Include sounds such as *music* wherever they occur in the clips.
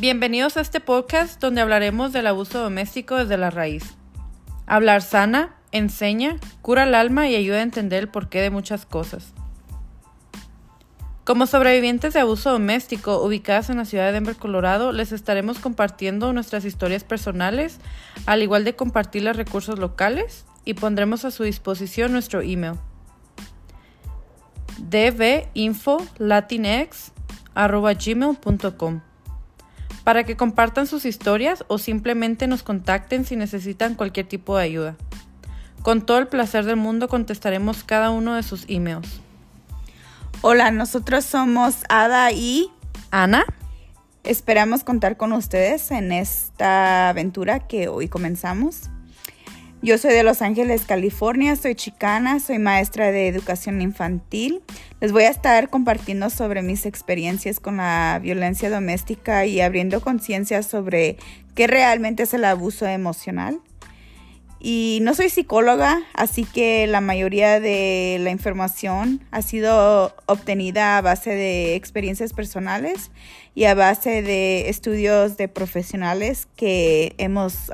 Bienvenidos a este podcast donde hablaremos del abuso doméstico desde la raíz. Hablar sana, enseña, cura el alma y ayuda a entender el porqué de muchas cosas. Como sobrevivientes de abuso doméstico ubicadas en la ciudad de Denver, Colorado, les estaremos compartiendo nuestras historias personales, al igual de compartir los recursos locales y pondremos a su disposición nuestro email dvinfolatinx.gmail.com para que compartan sus historias o simplemente nos contacten si necesitan cualquier tipo de ayuda. Con todo el placer del mundo contestaremos cada uno de sus emails. Hola, nosotros somos Ada y Ana. Esperamos contar con ustedes en esta aventura que hoy comenzamos. Yo soy de Los Ángeles, California, soy chicana, soy maestra de educación infantil. Les voy a estar compartiendo sobre mis experiencias con la violencia doméstica y abriendo conciencia sobre qué realmente es el abuso emocional. Y no soy psicóloga, así que la mayoría de la información ha sido obtenida a base de experiencias personales y a base de estudios de profesionales que hemos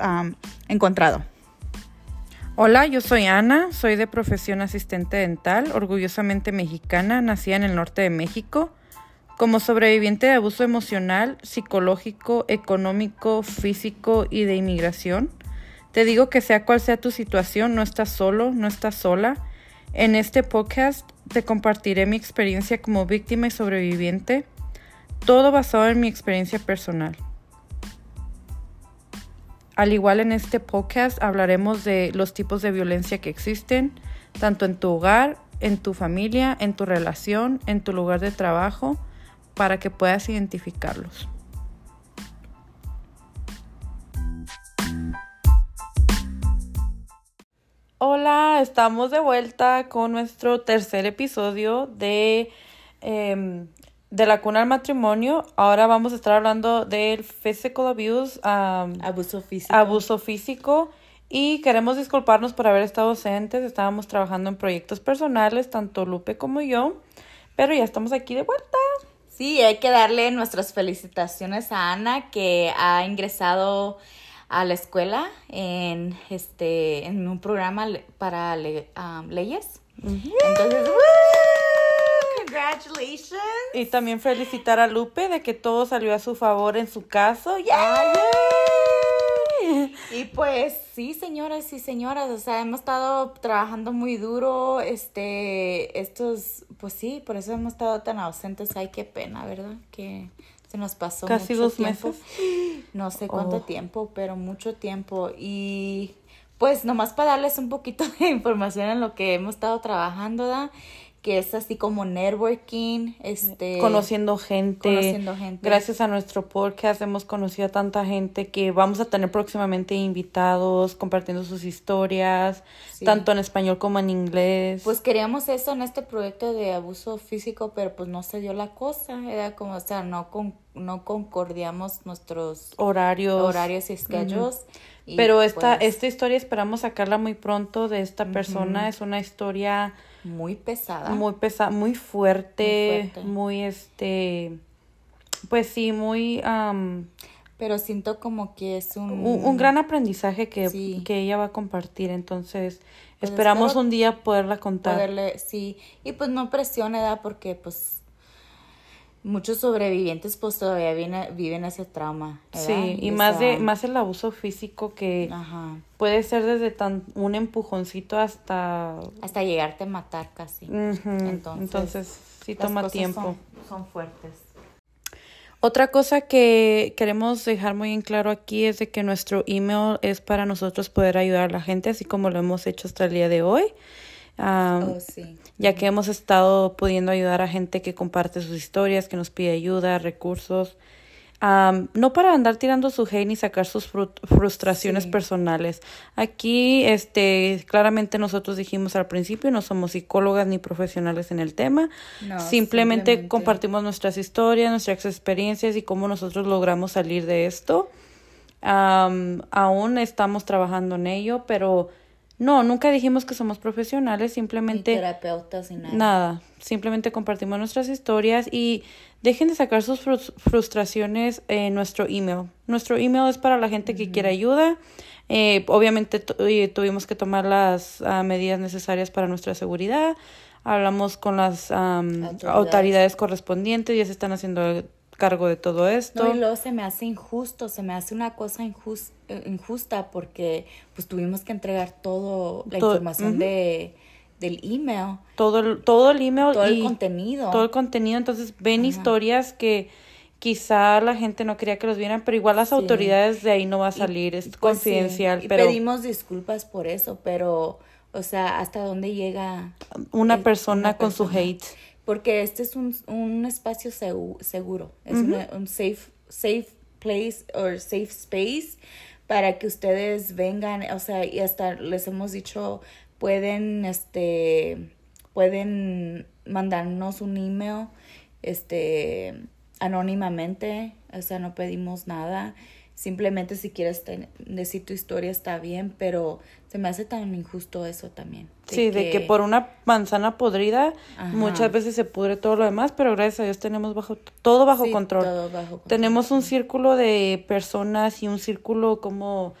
encontrado. Hola, yo soy Ana, soy de profesión asistente dental, orgullosamente mexicana, nacida en el norte de México. Como sobreviviente de abuso emocional, psicológico, económico, físico y de inmigración, te digo que sea cual sea tu situación, no estás solo, no estás sola. En este podcast te compartiré mi experiencia como víctima y sobreviviente, todo basado en mi experiencia personal. Al igual en este podcast hablaremos de los tipos de violencia que existen, tanto en tu hogar, en tu familia, en tu relación, en tu lugar de trabajo, para que puedas identificarlos. Hola, estamos de vuelta con nuestro tercer episodio de em, de la cuna al matrimonio, ahora vamos a estar hablando del physical abuse, abuso físico. Abuso físico. Y queremos disculparnos por haber estado ausentes. Estábamos trabajando en proyectos personales, tanto Lupe como yo. Pero ya estamos aquí de vuelta. Sí, hay que darle nuestras felicitaciones a Ana, que ha ingresado a la escuela en este en un programa para leyes. Entonces, Congratulations. Y también felicitar a Lupe de que todo salió a su favor en su caso. Y pues sí, señoras y señoras, o sea, hemos estado trabajando muy duro, este, estos, pues sí, por eso hemos estado tan ausentes. Ay, qué pena, ¿verdad? Que se nos pasó casi dos meses. No sé cuánto oh. tiempo, pero mucho tiempo. Y pues nomás para darles un poquito *laughs* de información en lo que hemos estado trabajando, ¿verdad? Que es así como networking, este conociendo gente. Conociendo gente. Gracias a nuestro podcast hemos conocido a tanta gente que vamos a tener próximamente invitados compartiendo sus historias, tanto en español como en inglés. Pues queríamos eso en este proyecto de abuso físico, pero pues no se dio la cosa, era como, o sea, no con, no concordiamos nuestros horarios, horarios y schedules. pero esta pues esta historia esperamos sacarla muy pronto de esta persona, es una historia muy pesada. Muy pesada, muy fuerte, muy, este, pues sí, muy... pero siento como que es un... Un, gran aprendizaje que, que, ella va a compartir, entonces pues esperamos un día poderla contar. Poderle, sí, y pues no presione, ¿verdad? Porque pues muchos sobrevivientes pues todavía viene, viven ese trauma. Sí, y, más de más el abuso físico que puede ser desde tan un empujoncito hasta hasta llegarte a matar casi. Entonces, Entonces, sí toma tiempo. Son, fuertes. Otra cosa que queremos dejar muy en claro aquí es de que nuestro email es para nosotros poder ayudar a la gente, así como lo hemos hecho hasta el día de hoy. Oh, ya que hemos estado pudiendo ayudar a gente que comparte sus historias, que nos pide ayuda, recursos. no para andar tirando su hate ni sacar sus frustraciones personales. Aquí, este, claramente nosotros dijimos al principio, no somos psicólogas ni profesionales en el tema. simplemente, compartimos nuestras historias, nuestras experiencias y cómo nosotros logramos salir de esto. aún estamos trabajando en ello, pero No, nunca dijimos que somos profesionales, simplemente... Ni terapeutas ni nada. Nada, simplemente compartimos nuestras historias y dejen de sacar sus frustraciones en nuestro email. Nuestro email es para la gente que quiere ayuda. Eh, obviamente tuvimos que tomar las ah, medidas necesarias para nuestra seguridad. Hablamos con las autoridades. correspondientes, ya se están haciendo cargo de todo esto. No, y luego se me hace injusto, se me hace una cosa eh, injusta porque pues tuvimos que entregar todo la información de del email. Todo el, todo el email. Todo el contenido. Todo el contenido. Entonces ven historias que quizá la gente no quería que los vieran, pero igual las autoridades de ahí no va a salir, es pues confidencial. Y pero pedimos disculpas por eso, pero, o sea, ¿hasta dónde llega una persona con su hate? Porque este es un, un espacio seguro, es un safe, safe place or safe space para que ustedes vengan, o sea, y hasta les hemos dicho, pueden, este, pueden mandarnos un email, este, anónimamente, o sea, no pedimos nada Simplemente si quieres decir tu historia está bien, pero se me hace tan injusto eso también. sí, de que por una manzana podrida muchas veces se pudre todo lo demás, pero gracias a Dios tenemos bajo todo bajo, control. Todo bajo control. Tenemos un círculo de personas y un círculo como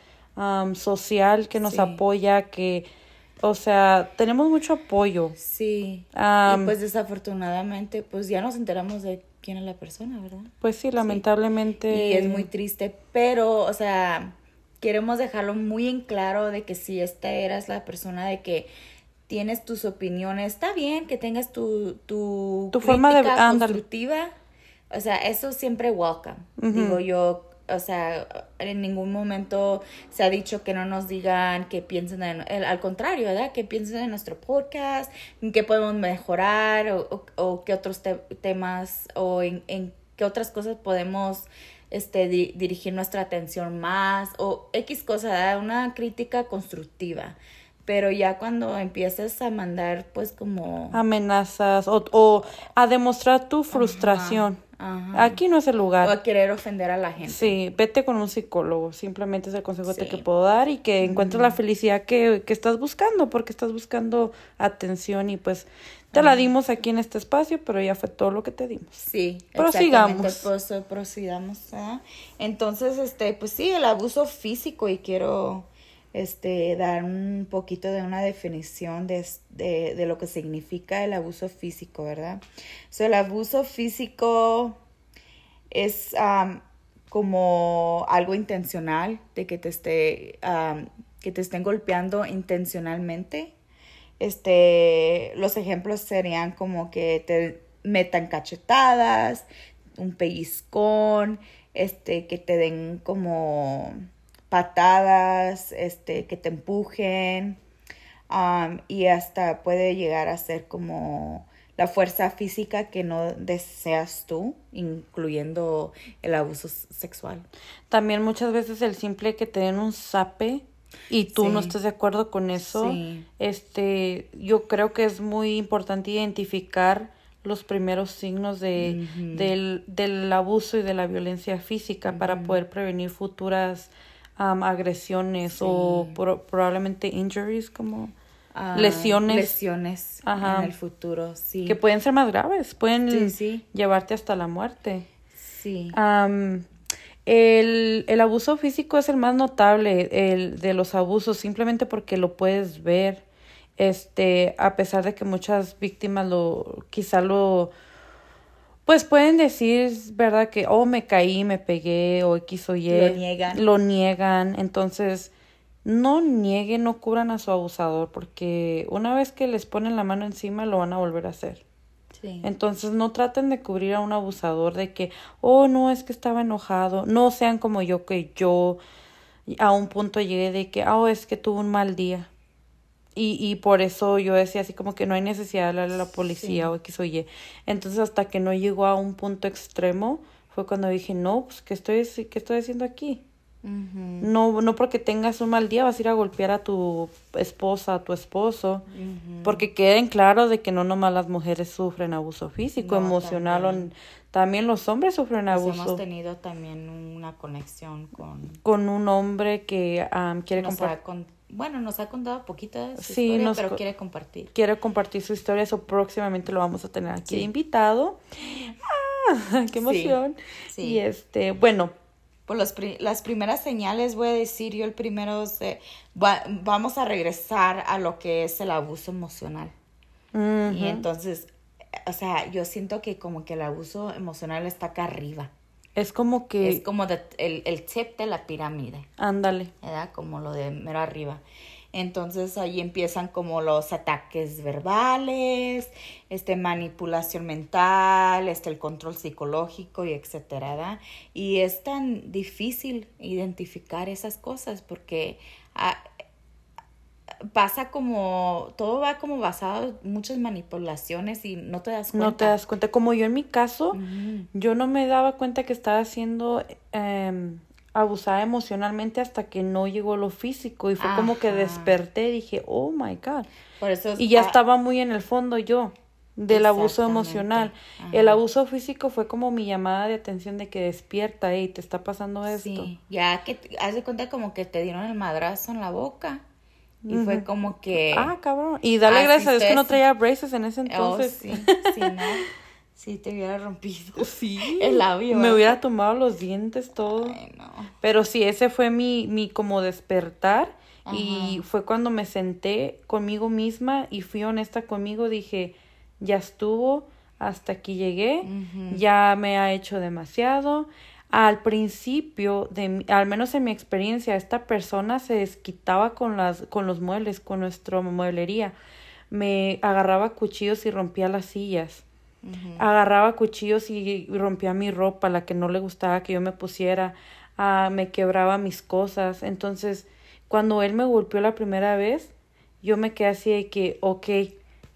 social que nos apoya, que, o sea, tenemos mucho apoyo. Sí. y pues desafortunadamente, pues ya nos enteramos de quién es la persona, ¿verdad? Pues sí, lamentablemente. Y es muy triste, pero, o sea, queremos dejarlo muy en claro de que si esta eras la persona de que tienes tus opiniones, está bien que tengas tu, tu, tu forma de constructiva. O sea, eso siempre welcome. Digo yo, o sea, en ningún momento se ha dicho que no nos digan que piensen en, al contrario, ¿verdad? Que piensen en nuestro podcast, en qué podemos mejorar o, o, qué otros temas o en, en, qué otras cosas podemos este, dirigir nuestra atención más o X cosa, una crítica constructiva. Pero ya cuando empiezas a mandar pues como... Amenazas o, o a demostrar tu frustración. Aquí no es el lugar. O a querer ofender a la gente. Sí, vete con un psicólogo. Simplemente es el consejo que puedo dar y que encuentres la felicidad que, que, estás buscando, porque estás buscando atención y pues te la dimos aquí en este espacio, pero ya fue todo lo que te dimos. Sí, prosigamos. Pues, prosigamos. Entonces, este, pues sí, el abuso físico y quiero este, dar un poquito de una definición de, de, de lo que significa el abuso físico, ¿verdad? El abuso físico es como algo intencional, de que te, esté, que te estén golpeando intencionalmente. Este, los ejemplos serían como que te metan cachetadas, un pellizcón, este, que te den como patadas, este, que te empujen y hasta puede llegar a ser como la fuerza física que no deseas tú, incluyendo el abuso sexual. También muchas veces el simple que te den un zape y tú no estás de acuerdo con eso, este, yo creo que es muy importante identificar los primeros signos de, del, del abuso y de la violencia física para poder prevenir futuras agresiones o probablemente injuries como ah, lesiones. Lesiones en el futuro, sí. Que pueden ser más graves, pueden llevarte hasta la muerte. Sí. el, el abuso físico es el más notable el, de los abusos, simplemente porque lo puedes ver. Este, a pesar de que muchas víctimas lo, quizá lo, pues pueden decir, ¿verdad? Que, oh, me caí, me pegué, o X o Y. Lo niegan. Lo niegan. Entonces, no nieguen, no cubran a su abusador, porque una vez que les ponen la mano encima, lo van a volver a hacer. Sí. Entonces, no traten de cubrir a un abusador de que, oh, no, es que estaba enojado. No sean como yo, que yo a un punto llegué de que, oh, es que tuvo un mal día. Y, y por eso yo decía así como que no hay necesidad de hablarle a la policía o X o Y. Entonces hasta que no llegó a un punto extremo fue cuando dije, no, pues ¿qué estoy, qué estoy haciendo aquí? No, no porque tengas un mal día vas a ir a golpear a tu esposa, a tu esposo, porque queden claro de que no nomás las mujeres sufren abuso físico, emocional, también. también. los hombres sufren pues abuso. Hemos tenido también una conexión con... Con un hombre que quiere comprar... bueno, nos ha contado poquito de su Sí, historia, nos pero quiere compartir. quiere compartir su historia, eso próximamente lo vamos a tener aquí invitado. ¡Ah! *laughs* ¡Qué emoción! Sí. Y este, bueno, Por los pri- las primeras señales, voy a decir yo el primero, es de- va- vamos a regresar a lo que es el abuso emocional. Y entonces, o sea, yo siento que como que el abuso emocional está acá arriba. Es como que, Es como de- el, el tip de la pirámide. ándale, ¿verdad? Como lo de mero arriba. Entonces ahí empiezan como los ataques verbales, este manipulación mental, este el control psicológico y etcétera, ¿verdad? Y es tan difícil identificar esas cosas porque ah, pasa como todo va como basado en muchas manipulaciones y no te das cuenta. no te das cuenta. Como yo en mi caso, yo no me daba cuenta que estaba siendo em, abusada emocionalmente hasta que no llegó lo físico y fue como que desperté y dije, oh my God. Por eso es- Y ya estaba muy en el fondo yo del abuso emocional. Ajá. El abuso físico fue como mi llamada de atención de que despierta, hey, te está pasando esto. Sí, ya que te- haz de cuenta como que te dieron el madrazo en la boca. Y fue como que. Ah, cabrón. Y dale gracias a Dios que no traía braces en ese oh, entonces. sí, *laughs* sí, no. Sí, te hubiera rompido Sí. el labio. Me hubiera tomado los dientes, todo. Ay, no. Pero sí, ese fue mi, mi como despertar. Y fue cuando me senté conmigo misma y fui honesta conmigo. Dije, ya estuvo, hasta aquí llegué, ya me ha hecho demasiado. Al principio, de, al menos en mi experiencia, esta persona se desquitaba con, las, con los muebles, con nuestra mueblería. Me agarraba cuchillos y rompía las sillas agarraba cuchillos y rompía mi ropa, la que no le gustaba que yo me pusiera, ah, me quebraba mis cosas. Entonces, cuando él me golpeó la primera vez, yo me quedé así de que, ok,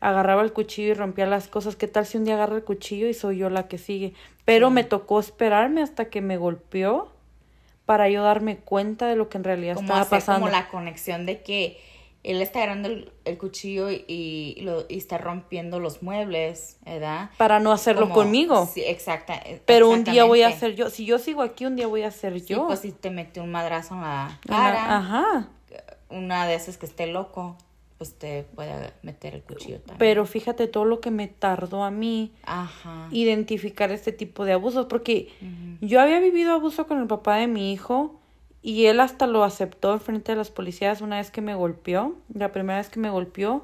agarraba el cuchillo y rompía las cosas. ¿Qué tal si un día agarra el cuchillo y soy yo la que sigue? Pero me tocó esperarme hasta que me golpeó para yo darme cuenta de lo que en realidad Como estaba hacer pasando. como la conexión de que él está agarrando el, el cuchillo y, y lo, y está rompiendo los muebles, ¿verdad? Para no hacerlo Como- conmigo. Sí, exacta. eh, Pero un día voy a ser yo. Si yo sigo aquí, un día voy a ser Sí, yo. pues si te metió un madrazo en la Una- cara, Ajá. una de esas que esté loco, pues te puede meter el cuchillo también. Pero fíjate todo lo que me tardó a mí Ajá. identificar este tipo de abusos, porque yo había vivido abuso con el papá de mi hijo y él hasta lo aceptó en frente de los policías una vez que me golpeó, la primera vez que me golpeó,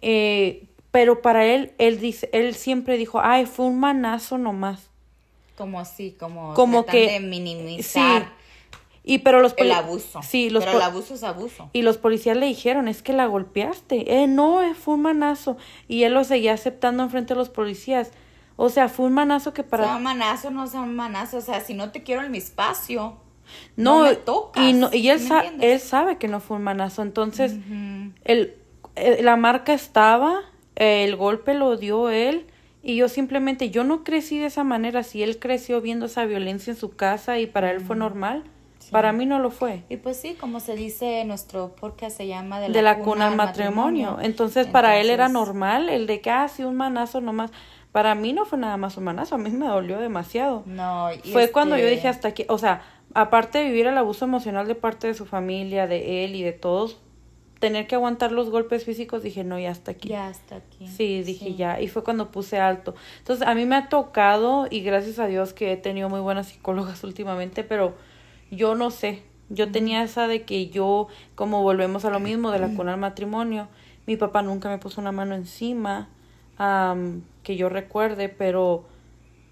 eh, pero para él, él dice, él siempre dijo, ay, fue un manazo nomás. Como así, como, Como que- de minimizar Y pero los el abuso. Sí, los Pero el abuso es abuso. Y los policías le dijeron, es que la golpeaste. Eh, no, eh, fue un manazo. Y él lo seguía aceptando en frente de los policías. O sea, fue un manazo que para... Sea un manazo, no sea un manazo. O sea, si no te quiero en mi espacio, No, no me tocas. y, no, y él, ¿sí me sa- entiendes? él sabe que no fue un manazo. Entonces, el- la marca estaba, el golpe lo dio él. Y yo simplemente, yo no crecí de esa manera. Si él creció viendo esa violencia en su casa y para él fue normal, para mí no lo fue. Y pues sí, como se dice, nuestro podcast se llama de la cuna al matrimonio. Entonces, para él era normal el de que, ah, sí, un manazo nomás. Para mí no fue nada más un manazo, a mí me dolió demasiado. No, y Fue cuando yo este, dije hasta aquí, o sea, aparte de vivir el abuso emocional de parte de su familia, de él y de todos, tener que aguantar los golpes físicos, dije, no, ya hasta aquí. Ya hasta aquí. Sí, dije ya, y fue cuando puse alto. Entonces, a mí me ha tocado, y gracias a Dios que he tenido muy buenas psicólogas *laughs* últimamente, pero yo no sé, yo tenía esa de que yo, como volvemos a lo mismo de la cuna al matrimonio, mi papá nunca me puso una mano encima, am, que yo recuerde, pero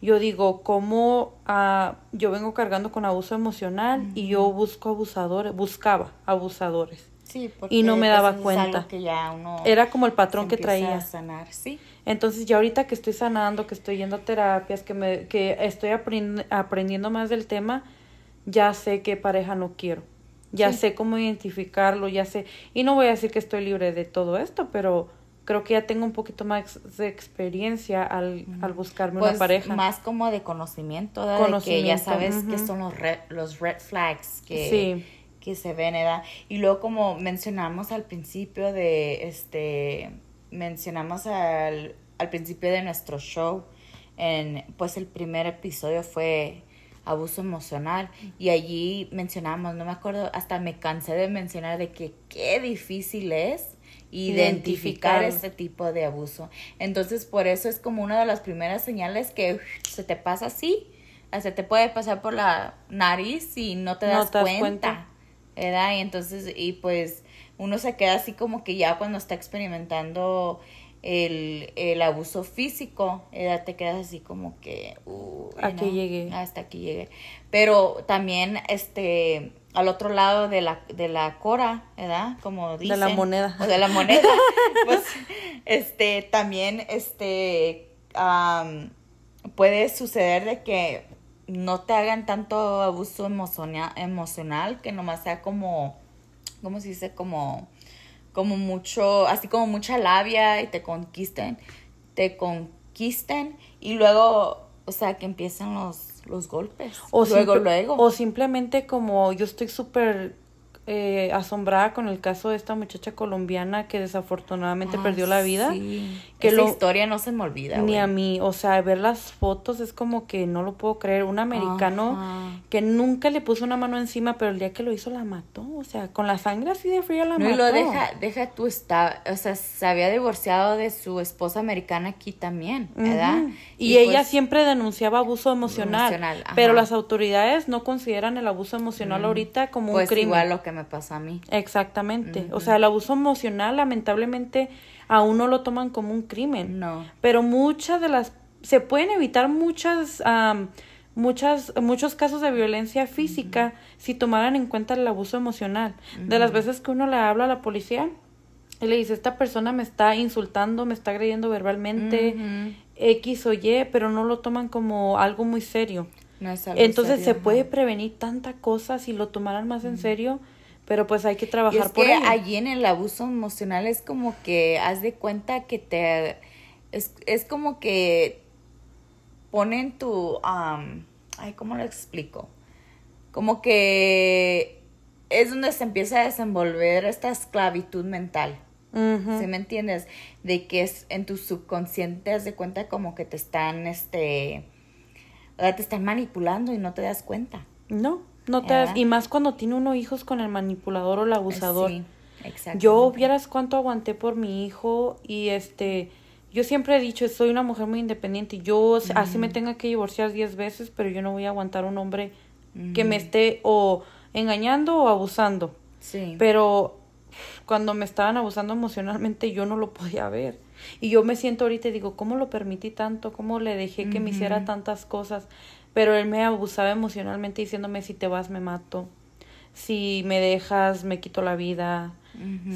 yo digo, ¿cómo ah, yo vengo cargando con abuso emocional y yo busco abusadores, buscaba abusadores? Sí, porque Y no me daba pues, es cuenta. que ya uno Era como el patrón que traía. a sanar, sí. Entonces ya ahorita que estoy sanando, que estoy yendo a terapias, que me que estoy aprend- aprendiendo más del tema, ya sé qué pareja no quiero. Ya Sí. sé cómo identificarlo, ya sé. Y no voy a decir que estoy libre de todo esto, pero creo que ya tengo un poquito más de experiencia al, al buscarme Pues una pareja. más como de conocimiento, ¿verdad? De que ya Conocimiento, sabes qué son los red, los red flags que, Sí. que se ven, ¿verdad? Y luego como mencionamos al principio de, este, mencionamos al, al principio de nuestro show, en, pues el primer episodio fue abuso emocional. Y allí mencionamos, no me acuerdo, hasta me cansé de mencionar de que qué difícil es identificar este tipo de abuso. Entonces, por eso es como una de las primeras señales que se te pasa así, se te puede pasar por la nariz y no te das, cuenta, ¿verdad? Y entonces, y pues uno se queda así como que ya cuando está experimentando el, el abuso físico, ¿verdad? te quedas así como que... Uh, aquí llegué. Hasta aquí llegué. Pero también, este, al otro lado de la, de la cora, ¿verdad? Como dicen. De la moneda. O de la moneda. *laughs* pues, este, también, este, puede suceder de que no te hagan tanto abuso emocional, emocional que nomás sea como, ¿cómo se dice? Como, como mucho, así como mucha labia y te conquisten, te conquisten y luego, o sea, que empiezan los los golpes. O luego, luego. O simplemente como yo estoy súper eh, asombrada con el caso de esta muchacha colombiana que desafortunadamente perdió la vida. Que Esa historia no se me olvida. Ni a mí, o sea, ver las fotos es como que no lo puedo creer. Un americano que nunca le puso una mano encima, pero el día que lo hizo la mató. O sea, con la sangre así de fría la mató. No, y lo deja, deja tú, está, o sea, se había divorciado de su esposa americana aquí también, ¿verdad? Y, ella pues siempre denunciaba abuso emocional. pero las autoridades no consideran el abuso emocional ahorita como un pues crimen. igual lo que me pasa a mí. Exactamente. O sea, el abuso emocional, lamentablemente, aún no lo toman como un crimen. No. Pero muchas de las. Se pueden evitar muchas. muchas, muchos casos de violencia física si tomaran en cuenta el abuso emocional. De las veces que uno le habla a la policía y le dice, esta persona me está insultando, me está agrediendo verbalmente, X o Y, pero no lo toman como algo muy serio. No es algo Entonces se puede prevenir tanta cosa si lo tomaran más en serio pero pues hay que trabajar y es que allí en el abuso emocional es como que haz de cuenta que te es, es como que ponen tu ay cómo lo explico como que es donde se empieza a desenvolver esta esclavitud mental. ¿Sí me entiendes? De que es en tu subconsciente, haz de cuenta como que te están, este, te están manipulando y no te das cuenta. No, no te y más cuando tiene uno hijos con el manipulador o el abusador. Sí, exacto. Yo vieras cuánto aguanté por mi hijo y este yo siempre he dicho, soy una mujer muy independiente. Yo así me tenga que divorciar diez veces, pero yo no voy a aguantar un hombre que me esté o engañando o abusando. Sí. Pero cuando me estaban abusando emocionalmente yo no lo podía ver. Y yo me siento ahorita y digo, ¿cómo lo permití tanto? ¿Cómo le dejé que me hiciera tantas cosas? Pero él me abusaba emocionalmente diciéndome si te vas me mato, si me dejas me quito la vida,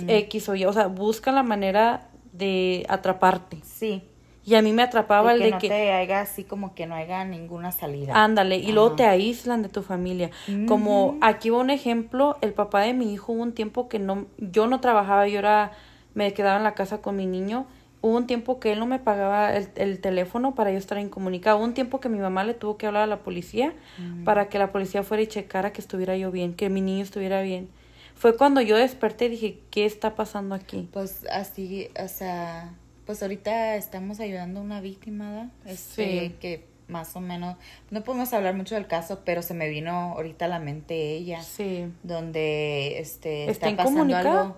X o Y, o sea, busca la manera de atraparte. Sí. Y a mí me atrapaba el de no que te haya así como que no haya ninguna salida. Ándale, y luego te aíslan de tu familia. Como aquí va un ejemplo, el papá de mi hijo hubo un tiempo que no yo no trabajaba, yo era me quedaba en la casa con mi niño Hubo un tiempo que él no me pagaba el, el, teléfono para yo estar incomunicado. Hubo un tiempo que mi mamá le tuvo que hablar a la policía mm. para que la policía fuera y checara que estuviera yo bien, que mi niño estuviera bien. Fue cuando yo desperté y dije, ¿qué está pasando aquí? Pues así, o sea, pues ahorita estamos ayudando a una víctima, ¿verdad? Este, que más o menos, no podemos hablar mucho del caso, pero se me vino ahorita a la mente ella. Sí. Donde este, está, pasando algo,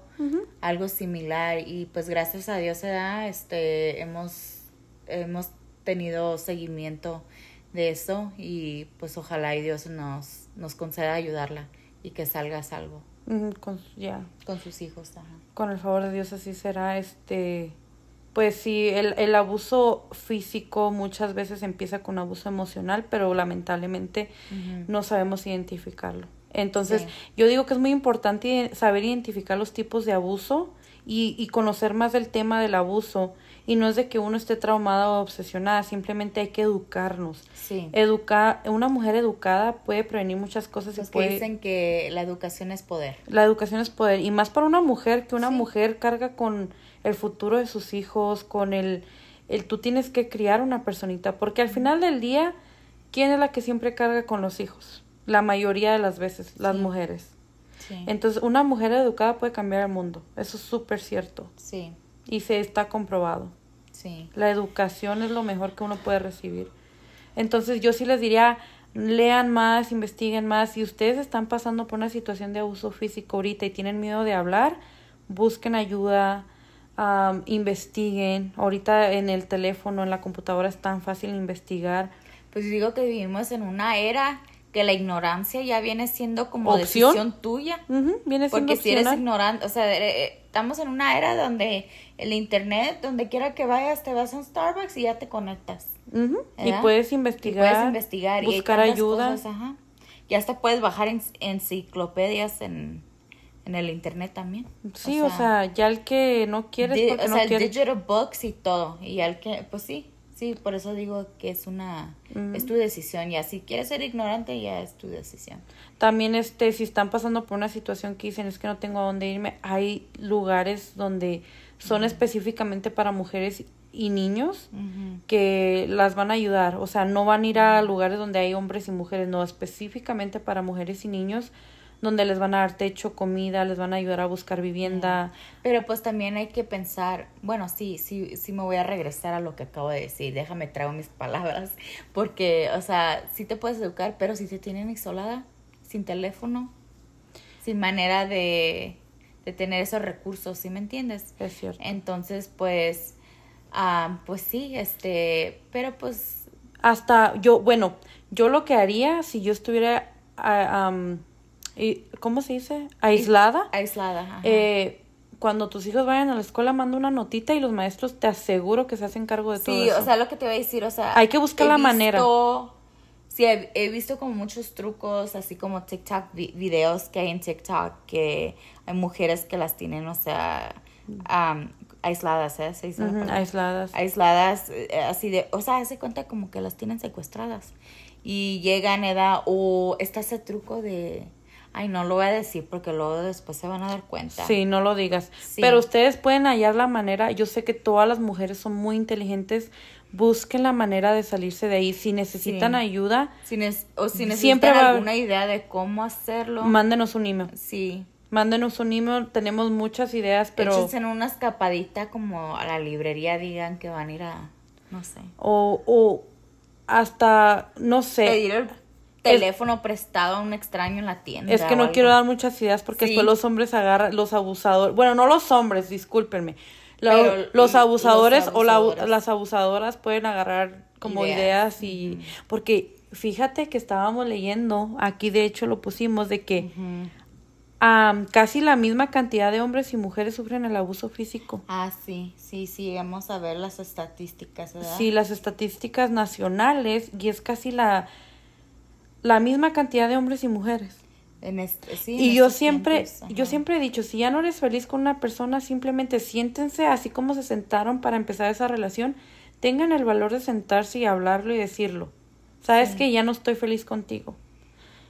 algo similar y pues gracias a Dios este, hemos, hemos tenido seguimiento de eso y pues ojalá y Dios nos, nos conceda ayudarla y que salga salvo. con, ya. Con sus hijos. Con el favor de Dios así será. Este, pues sí, el, el abuso físico muchas veces empieza con abuso emocional, pero lamentablemente no sabemos identificarlo. Entonces, yo digo que es muy importante saber identificar los tipos de abuso y, y conocer más del tema del abuso. Y no es de que uno esté traumada o obsesionada, simplemente hay que educarnos. Sí. Educar, una mujer educada puede prevenir muchas cosas. Los que dicen que la educación es poder. La educación es poder. Y más para una mujer, que una mujer carga con el futuro de sus hijos, con el, el tú tienes que criar una personita, porque al final del día, ¿quién es la que siempre carga con los hijos? La mayoría de las veces, las mujeres. Entonces, una mujer educada puede cambiar el mundo. Eso es súper cierto. Sí. Y se está comprobado. Sí. La educación es lo mejor que uno puede recibir. Entonces, yo sí les diría lean más, investiguen más. Si ustedes están pasando por una situación de abuso físico ahorita y tienen miedo de hablar, busquen ayuda, investiguen. Ahorita en el teléfono, en la computadora es tan fácil investigar. Pues digo que vivimos en una era que la ignorancia ya viene siendo como decisión tuya. viene siendo Porque si eres ignorante, o sea, eh, eh, estamos en una era donde el internet, donde quiera que vayas, te vas a un Starbucks y ya te conectas. Y puedes investigar. puedes investigar. Buscar ayuda. Ya hasta puedes bajar enciclopedias en, en el internet también. Sí, o sea, ya el que no quiere. o sea, el digital books y todo. Y al que, pues sí, Sí, por eso digo que es una es tu decisión ya si quieres ser ignorante ya es tu decisión. También este si están pasando por una situación que dicen es que no tengo a dónde irme, hay lugares donde son específicamente para mujeres y niños que las van a ayudar, o sea, no van a ir a lugares donde hay hombres y mujeres, no, específicamente para mujeres y niños donde les van a dar techo, comida, les van a ayudar a buscar vivienda. Pero pues también hay que pensar, bueno, sí, sí, sí me voy a regresar a lo que acabo de decir, déjame traer mis palabras, porque, o sea, sí te puedes educar, pero si te tienen isolada, sin teléfono, sin manera de, de tener esos recursos, ¿sí me entiendes? Es cierto. Entonces, pues, ah, pues sí, este, pero pues... Hasta yo, bueno, yo lo que haría si yo estuviera... Ah, ¿cómo se dice? Aislada. Aislada. Eh, cuando tus hijos vayan a la escuela, manda una notita y los maestros te aseguro que se hacen cargo de todo eso. Sí, o sea, lo que te voy a decir, o sea... Hay que buscar la manera. Sí, he, visto como muchos trucos, así como TikTok, videos que hay en TikTok, que hay mujeres que las tienen, o sea, aisladas, ¿eh? aisladas. Aisladas, eh, así de, o sea, se cuenta como que las tienen secuestradas. Y llegan, edad, o está ese truco de Ay, no lo voy a decir porque luego después se van a dar cuenta. Sí, no lo digas. Pero ustedes pueden hallar la manera. Yo sé que todas las mujeres son muy inteligentes. Busquen la manera de salirse de ahí. Si necesitan ayuda. Si o si necesitan siempre alguna idea de cómo hacerlo. Mándenos un email. Sí. Mándenos un email. Tenemos muchas ideas, pero. en una escapadita como a la librería. Digan que van a ir a. No sé. O, o hasta, no sé. Pedir teléfono prestado a un extraño en la tienda. Es que no quiero dar muchas ideas porque después los hombres agarran, los abusadores, bueno, no los hombres, discúlpenme. los, abusadores o las abusadoras pueden agarrar como ideas, y porque fíjate que estábamos leyendo, aquí de hecho lo pusimos, de que casi la misma cantidad de hombres y mujeres sufren el abuso físico. Ah, sí, sí, sí, vamos a ver las estadísticas, ¿verdad? Sí, las estadísticas nacionales y es casi la la misma cantidad de hombres y mujeres. En este, sí, y yo siempre, yo siempre he dicho, si ya no eres feliz con una persona, simplemente siéntense así como se sentaron para empezar esa relación, tengan el valor de sentarse y hablarlo y decirlo. Sabes que ya no estoy feliz contigo.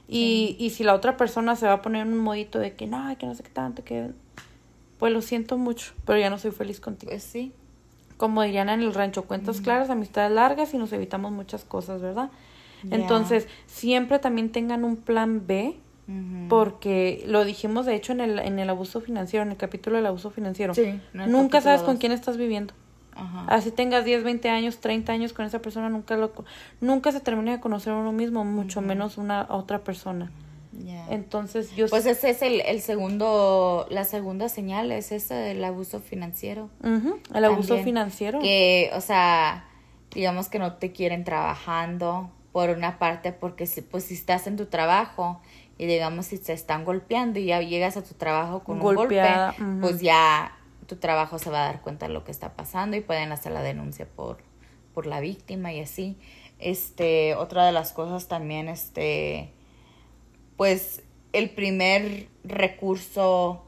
Y, y si la otra persona se va a poner en un modito de que no, que no sé qué tanto, que pues lo siento mucho, pero ya no soy feliz contigo. Pues sí. Como dirían en el rancho, cuentas claras, amistades largas y nos evitamos muchas cosas, ¿verdad? Entonces, siempre también tengan un plan B, porque lo dijimos de hecho en el, en el abuso financiero, en el capítulo del abuso financiero. nunca sabes con quién estás viviendo. Así tengas 10, 20 años, 30 años con esa persona, nunca lo nunca se termina de conocer uno mismo, mucho menos una otra persona. Entonces yo Pues ese es el, el segundo, la segunda señal, es ese, el abuso financiero. El abuso financiero. Que, o sea, digamos que no te quieren trabajando, por una parte porque si, pues si estás en tu trabajo y digamos si te están golpeando y ya llegas a tu trabajo con un golpe, pues ya tu trabajo se va a dar cuenta de lo que está pasando y pueden hacer la denuncia por, por la víctima y así. Este, otra de las cosas también, este, pues el primer recurso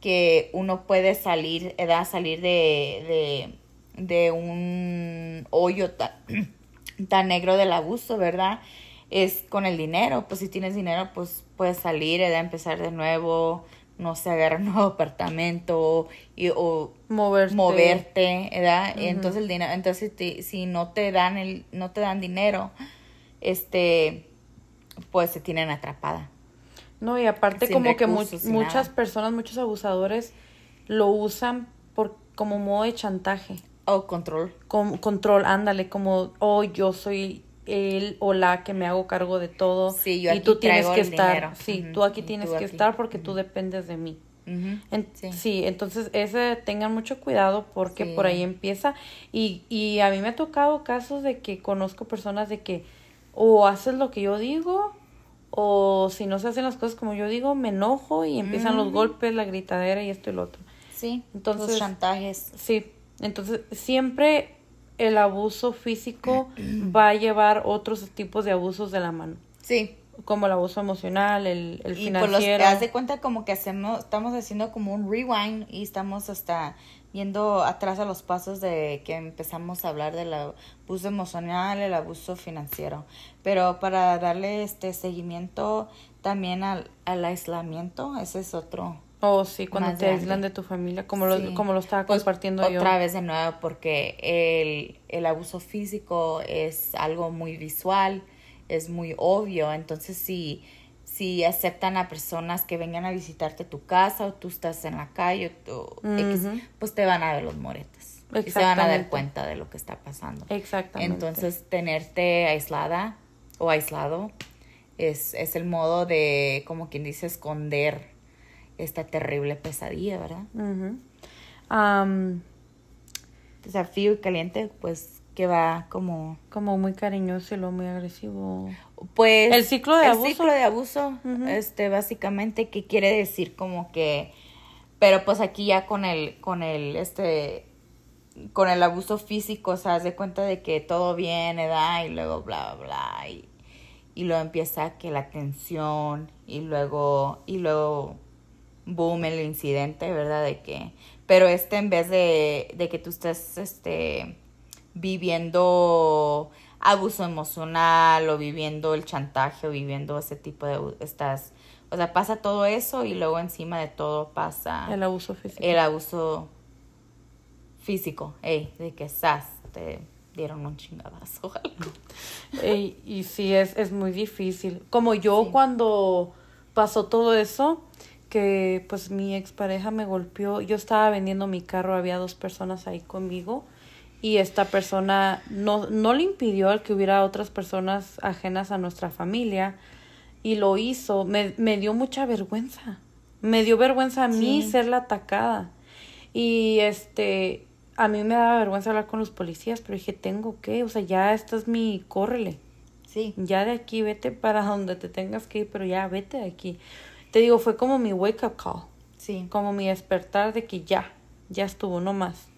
que uno puede salir, da salir de, de, de un hoyo tan *clears throat* negro del abuso, ¿verdad? Es con el dinero, pues si tienes dinero, pues puedes salir, ¿verdad? empezar de nuevo, no sé, agarrar un nuevo apartamento y, o moverte, moverte ¿verdad? Entonces el dinero, entonces si no te dan el, no te dan dinero, este, pues se tienen atrapada. No, y aparte como que muchas personas, muchos abusadores lo usan por como modo de chantaje. O control. Con, control, ándale, como, oh, yo soy él o la que me hago cargo de todo Sí, yo y aquí tú tienes que estar, dinero. sí, tú aquí tienes tú que aquí. estar porque tú dependes de mí. En- sí. sí. entonces ese tengan mucho cuidado porque Sí. por ahí empieza y, y a mí me ha tocado casos de que conozco personas de que o haces lo que yo digo o si no se hacen las cosas como yo digo me enojo y empiezan los golpes, la gritadera y esto y lo otro. Sí, Entonces- los chantajes. Sí, entonces siempre el abuso físico *clears throat* va a llevar otros tipos de abusos de la mano, Sí. como el abuso emocional, el, el Y por los financiero. haz de cuenta como que hacemos, estamos haciendo como un rewind y estamos hasta yendo atrás a los pasos de que empezamos a hablar del abuso emocional, el abuso financiero. Pero para darle este seguimiento también al, al aislamiento, ese es otro. Oh, sí, cuando te aíslan de tu familia, como, lo, como lo estaba Pues, compartiendo yo. Otra vez de nuevo, porque el, el abuso físico es algo muy visual, es muy obvio. Entonces, si, si aceptan a personas que vengan a visitarte tu casa o tú estás en la calle, o tú- X, pues te van a ver los moretes. Y se van a dar cuenta de lo que está pasando. Exactamente. Entonces, tenerte aislada o aislado es, es el modo de, como quien dice, esconder esta terrible pesadilla, ¿verdad? Ujú. Am, desafío y caliente, pues que va como como muy cariñoso y luego muy agresivo. pues El ciclo de el abuso. ciclo de abuso, este básicamente que quiere decir como que pero pues aquí ya con el con el este con el abuso físico, o sea, de cuenta de que todo viene, da y luego bla bla bla y, y luego empieza que la tensión y luego y luego boom el incidente, ¿verdad? De que pero este en vez de, de que tú estés este viviendo abuso emocional o viviendo el chantaje o viviendo ese tipo de estas o sea pasa todo eso y luego encima de todo pasa El abuso físico. el abuso físico ey, de que sas te dieron un chingadazo o *laughs* algo. Ey, y sí, es, es muy difícil. Como yo Sí. cuando pasó todo eso, que pues mi expareja me golpeó, yo estaba vendiendo mi carro, había dos personas ahí conmigo y esta persona no, no le impidió al que hubiera otras personas ajenas a nuestra familia y lo hizo. Me, me dio mucha vergüenza. Me dio vergüenza a mí Sí. ser la atacada. Y este, a mí me daba vergüenza hablar con los policías, pero dije, tengo que, o sea, ya esta es mi, córrele. sí Ya de aquí vete para *laughs* donde te tengas que ir, pero ya vete de aquí. Te digo, fue como mi wake up call, sí como mi despertar de que ya, ya estuvo, no más.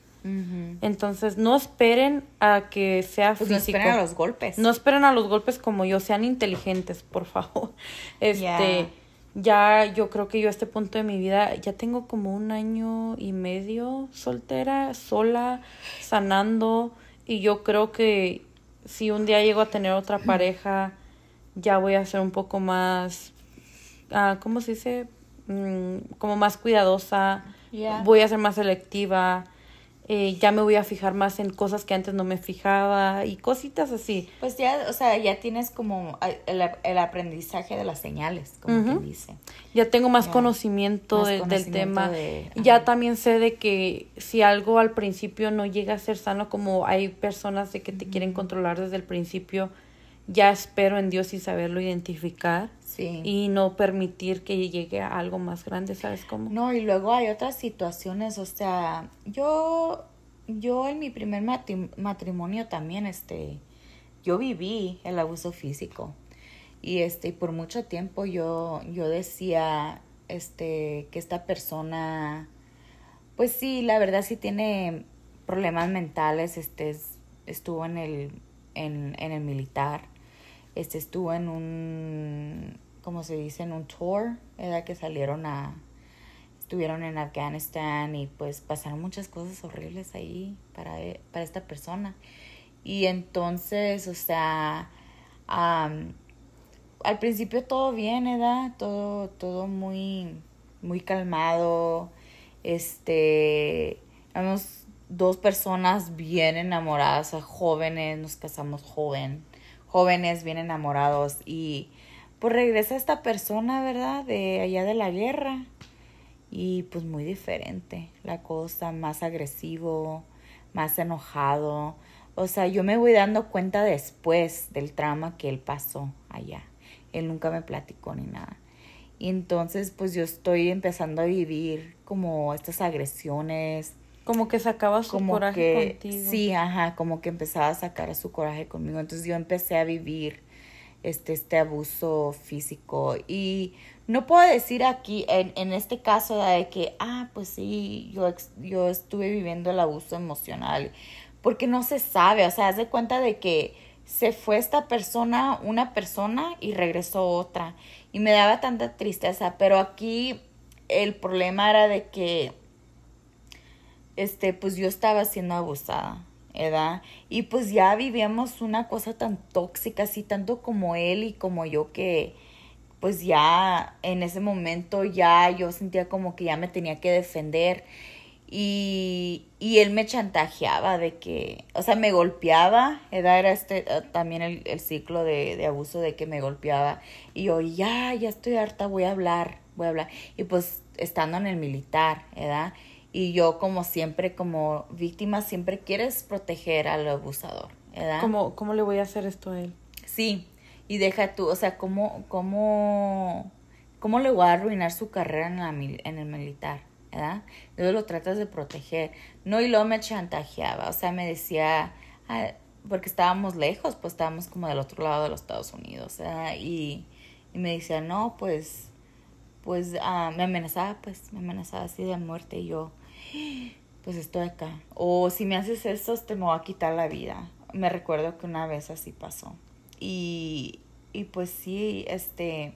Entonces, no esperen a que sea pues no físico. esperen a los golpes No esperen a los golpes como yo, sean inteligentes, por favor. *laughs* Este, ya yo creo que yo a este punto de mi vida ya tengo como un año y medio soltera, sola, sanando y yo creo que si un día llego a tener otra pareja, ya voy a ser un poco más, ah, ¿cómo se dice? Mm, como más cuidadosa, voy a ser más selectiva, eh, ya me voy a fijar más en cosas que antes no me fijaba y cositas así. Pues ya, o sea, ya tienes como ah, el, el aprendizaje de las señales, como Ujú. quien dice. Ya tengo más Ya, conocimiento, más de- del tema. de- ya también sé de que si algo al principio no llega a ser sano, como hay personas de que te quieren controlar desde el principio, ya espero en Dios y saberlo identificar Sí. y no permitir que llegue a algo más grande, ¿sabes cómo? No, y luego hay otras situaciones, o sea, yo, yo en mi primer matrimonio también, este, yo viví el abuso físico y este, por mucho tiempo yo, yo decía, este, que esta persona, pues sí, la verdad sí tiene problemas mentales, este, es- estuvo en el, en, en el militar, este, estuvo en un, ¿cómo se dice? En un tour, era que salieron a, estuvieron en Afganistán y pues pasaron muchas cosas horribles ahí para, e- para esta persona. Y entonces, o sea, al principio todo bien, ¿verdad? Todo, todo muy, muy calmado. Este, éramos dos personas bien enamoradas, o sea, jóvenes, nos casamos joven, jóvenes bien enamorados y pues regresa esta persona, ¿verdad? De allá de la guerra y pues muy diferente la cosa, más agresivo, más enojado, o sea, yo me voy dando cuenta después del trauma que él pasó allá. Él nunca me platicó ni nada. Y entonces, pues yo estoy empezando a vivir como estas agresiones. Como que sacaba su coraje contigo. Sí, ajá, como que empezaba a sacar su coraje conmigo. Entonces yo empecé a vivir este, este abuso físico. Y no puedo decir aquí, en, en este caso, de que, ah, pues sí, yo, yo estuve viviendo el abuso emocional porque no se sabe, o sea, haz de cuenta de que se fue esta persona, una persona y regresó otra. Y me daba tanta tristeza, pero aquí el problema era de que, este, pues yo estaba siendo abusada, ¿verdad? Y pues ya vivíamos una cosa tan tóxica, así tanto como él y como yo que, pues ya en ese momento ya yo sentía como que ya me tenía que defender y, y él me chantajeaba de que, o sea, me golpeaba, era, era este eh, también el, el ciclo de, de, abuso de que me golpeaba. Y yo, ya, ya estoy harta, voy a hablar, voy a hablar. Y pues estando en el militar, ¿verdad? Y yo como siempre, como víctima, siempre quieres proteger al abusador, ¿verdad? ¿Cómo, cómo le voy a hacer esto a él? Sí, y deja tú, o sea, ¿cómo, cómo, cómo le voy a arruinar su carrera en, la, en el militar? ¿verdad? Luego lo tratas de proteger. No, y luego me chantajeaba, o sea, me decía, ah, porque estábamos lejos, pues estábamos como del otro lado de los Estados Unidos, ¿verdad? Y, y me decía, no, pues, pues, ah, me amenazaba, pues, me amenazaba así de muerte y yo, pues estoy acá. O si me haces esto, te me voy a quitar la vida. Me recuerdo que una vez así pasó. Y, y pues sí, este,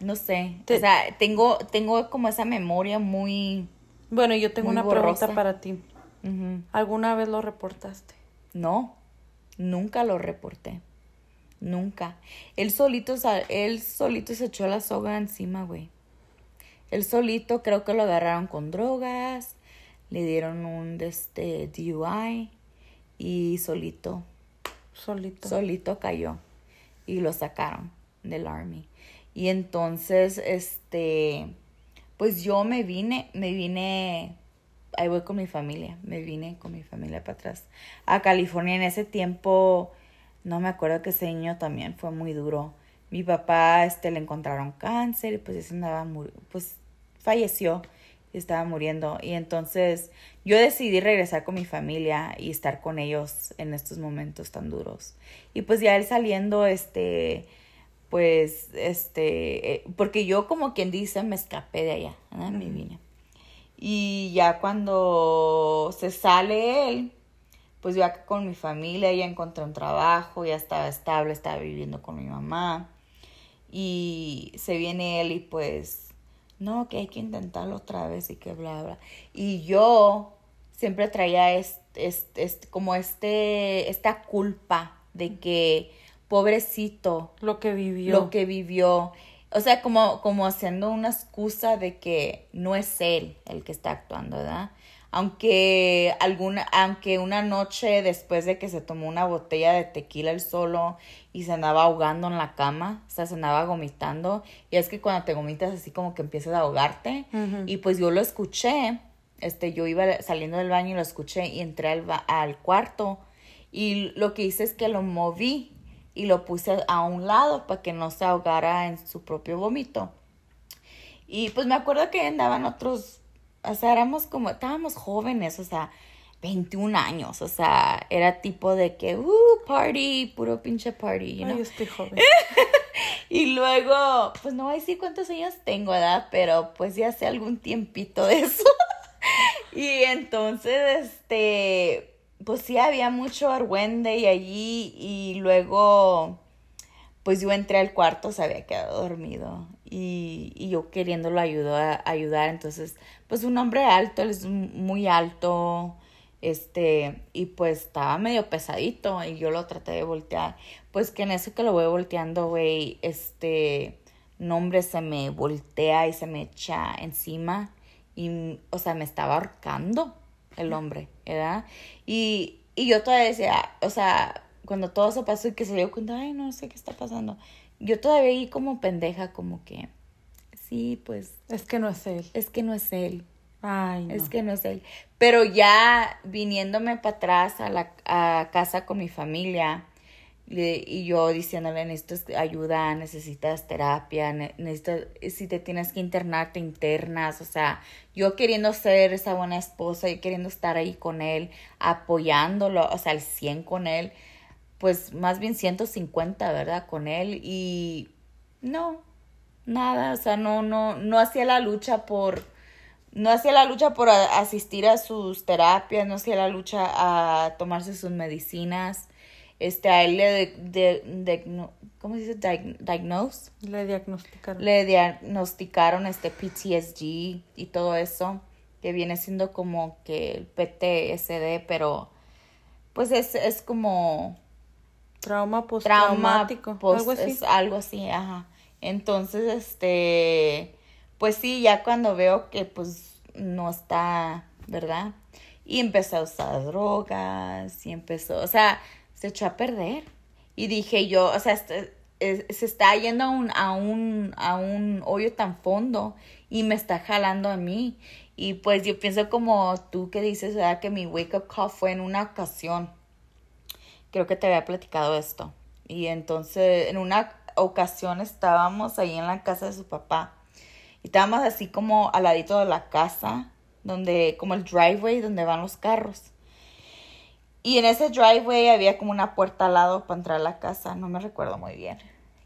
no sé. o sea, tengo, tengo como esa memoria muy. Bueno, yo tengo una pregunta para ti. ¿Alguna vez lo reportaste? No, nunca lo reporté. Nunca. Él solito, él solito se echó la soga encima, güey. Él solito creo que lo agarraron con drogas, le dieron un este, DUI y solito. Solito. Solito cayó y lo sacaron del army. Y entonces, este, pues yo me vine, me vine, ahí voy con mi familia, me vine con mi familia para atrás a California. En ese tiempo, no me acuerdo que ese año también fue muy duro. Mi papá, este, le encontraron cáncer y pues ese andaba, pues falleció y estaba muriendo. Y entonces yo decidí regresar con mi familia y estar con ellos en estos momentos tan duros. Y pues ya él saliendo, este, pues, este, eh, porque yo como quien dice, me escapé de allá, ¿no? me vine. Y ya cuando se sale él, pues yo acá con mi familia, ya encontré un trabajo, ya estaba estable, estaba viviendo con mi mamá. Y se viene él y pues, no, que hay que intentarlo otra vez y que bla, bla. Y yo siempre traía este, este, como este, esta culpa de que pobrecito. Lo que vivió. Lo que vivió. O sea, como, como haciendo una excusa de que no es él el que está actuando, ¿verdad? Aunque alguna, aunque una noche después de que se tomó una botella de tequila él solo y se andaba ahogando en la cama, o sea, se andaba vomitando. Y es que cuando te vomitas así como que empiezas a ahogarte. Y pues yo lo escuché, este, yo iba saliendo del baño y lo escuché y entré al, al cuarto. Y lo que hice es que lo moví y lo puse a un lado para que no se ahogara en su propio vómito. Y pues me acuerdo que andaban otros, o sea, éramos como, estábamos jóvenes, o sea, 21 años, o sea, era tipo de que, uh, party, puro pinche party, you know? Ay, estoy joven. *laughs* y luego, pues no voy a decir cuántos años tengo, ¿verdad? Pero pues ya hace algún tiempito de eso. *laughs* y entonces, este, pues sí había mucho argüende y allí y luego pues yo entré al cuarto, se había quedado dormido y, y yo queriéndolo ayudar, ayudar, entonces pues un hombre alto, él es muy alto, este, y pues estaba medio pesadito y yo lo traté de voltear, pues que en eso que lo voy volteando, güey, este, nombre se me voltea y se me echa encima y, o sea, me estaba ahorcando el hombre, ¿verdad? Y, y yo todavía decía, o sea, cuando todo eso pasó y que se dio cuenta, ay, no sé qué está pasando, yo todavía ahí como pendeja, como que, sí, pues. Es que no es él. Es que no es él. Ay, no. Es que no es él. Pero ya viniéndome para atrás a la a casa con mi familia le- y yo diciéndole necesitas ayuda, necesitas terapia, ne- necesitas, si te tienes que internar, te internas. O sea, yo queriendo ser esa buena esposa, yo queriendo estar ahí con él, apoyándolo, o sea, al 100 con él, pues más bien 150, ¿verdad? Con él y no, nada, o sea, no, no, no hacía la lucha por no hacía la lucha por a- asistir a sus terapias, no hacía la lucha a tomarse sus medicinas. Este, a él le, de, de- de- ¿cómo se dice? Diag- diagnose. Le diagnosticaron. Le diagnosticaron este PTSD y todo eso, que viene siendo como que el PTSD, pero pues es, es como Trauma trauma postraumático. post- algo así. es algo así, ajá. Entonces, este, pues sí, ya cuando veo que pues no está, ¿verdad? Y empezó a usar drogas y empezó, o sea, se echó a perder. Y dije yo, o sea, este- es- se está yendo a un, a un, a un hoyo tan fondo y me está jalando a mí. Y pues yo pienso como tú que dices, ¿verdad? Que mi wake up call fue en una ocasión creo que te había platicado esto. Y entonces en una ocasión estábamos ahí en la casa de su papá. Y estábamos así como al ladito de la casa, donde, como el driveway donde van los carros. Y en ese driveway había como una puerta al lado para entrar a la casa, no me recuerdo muy bien.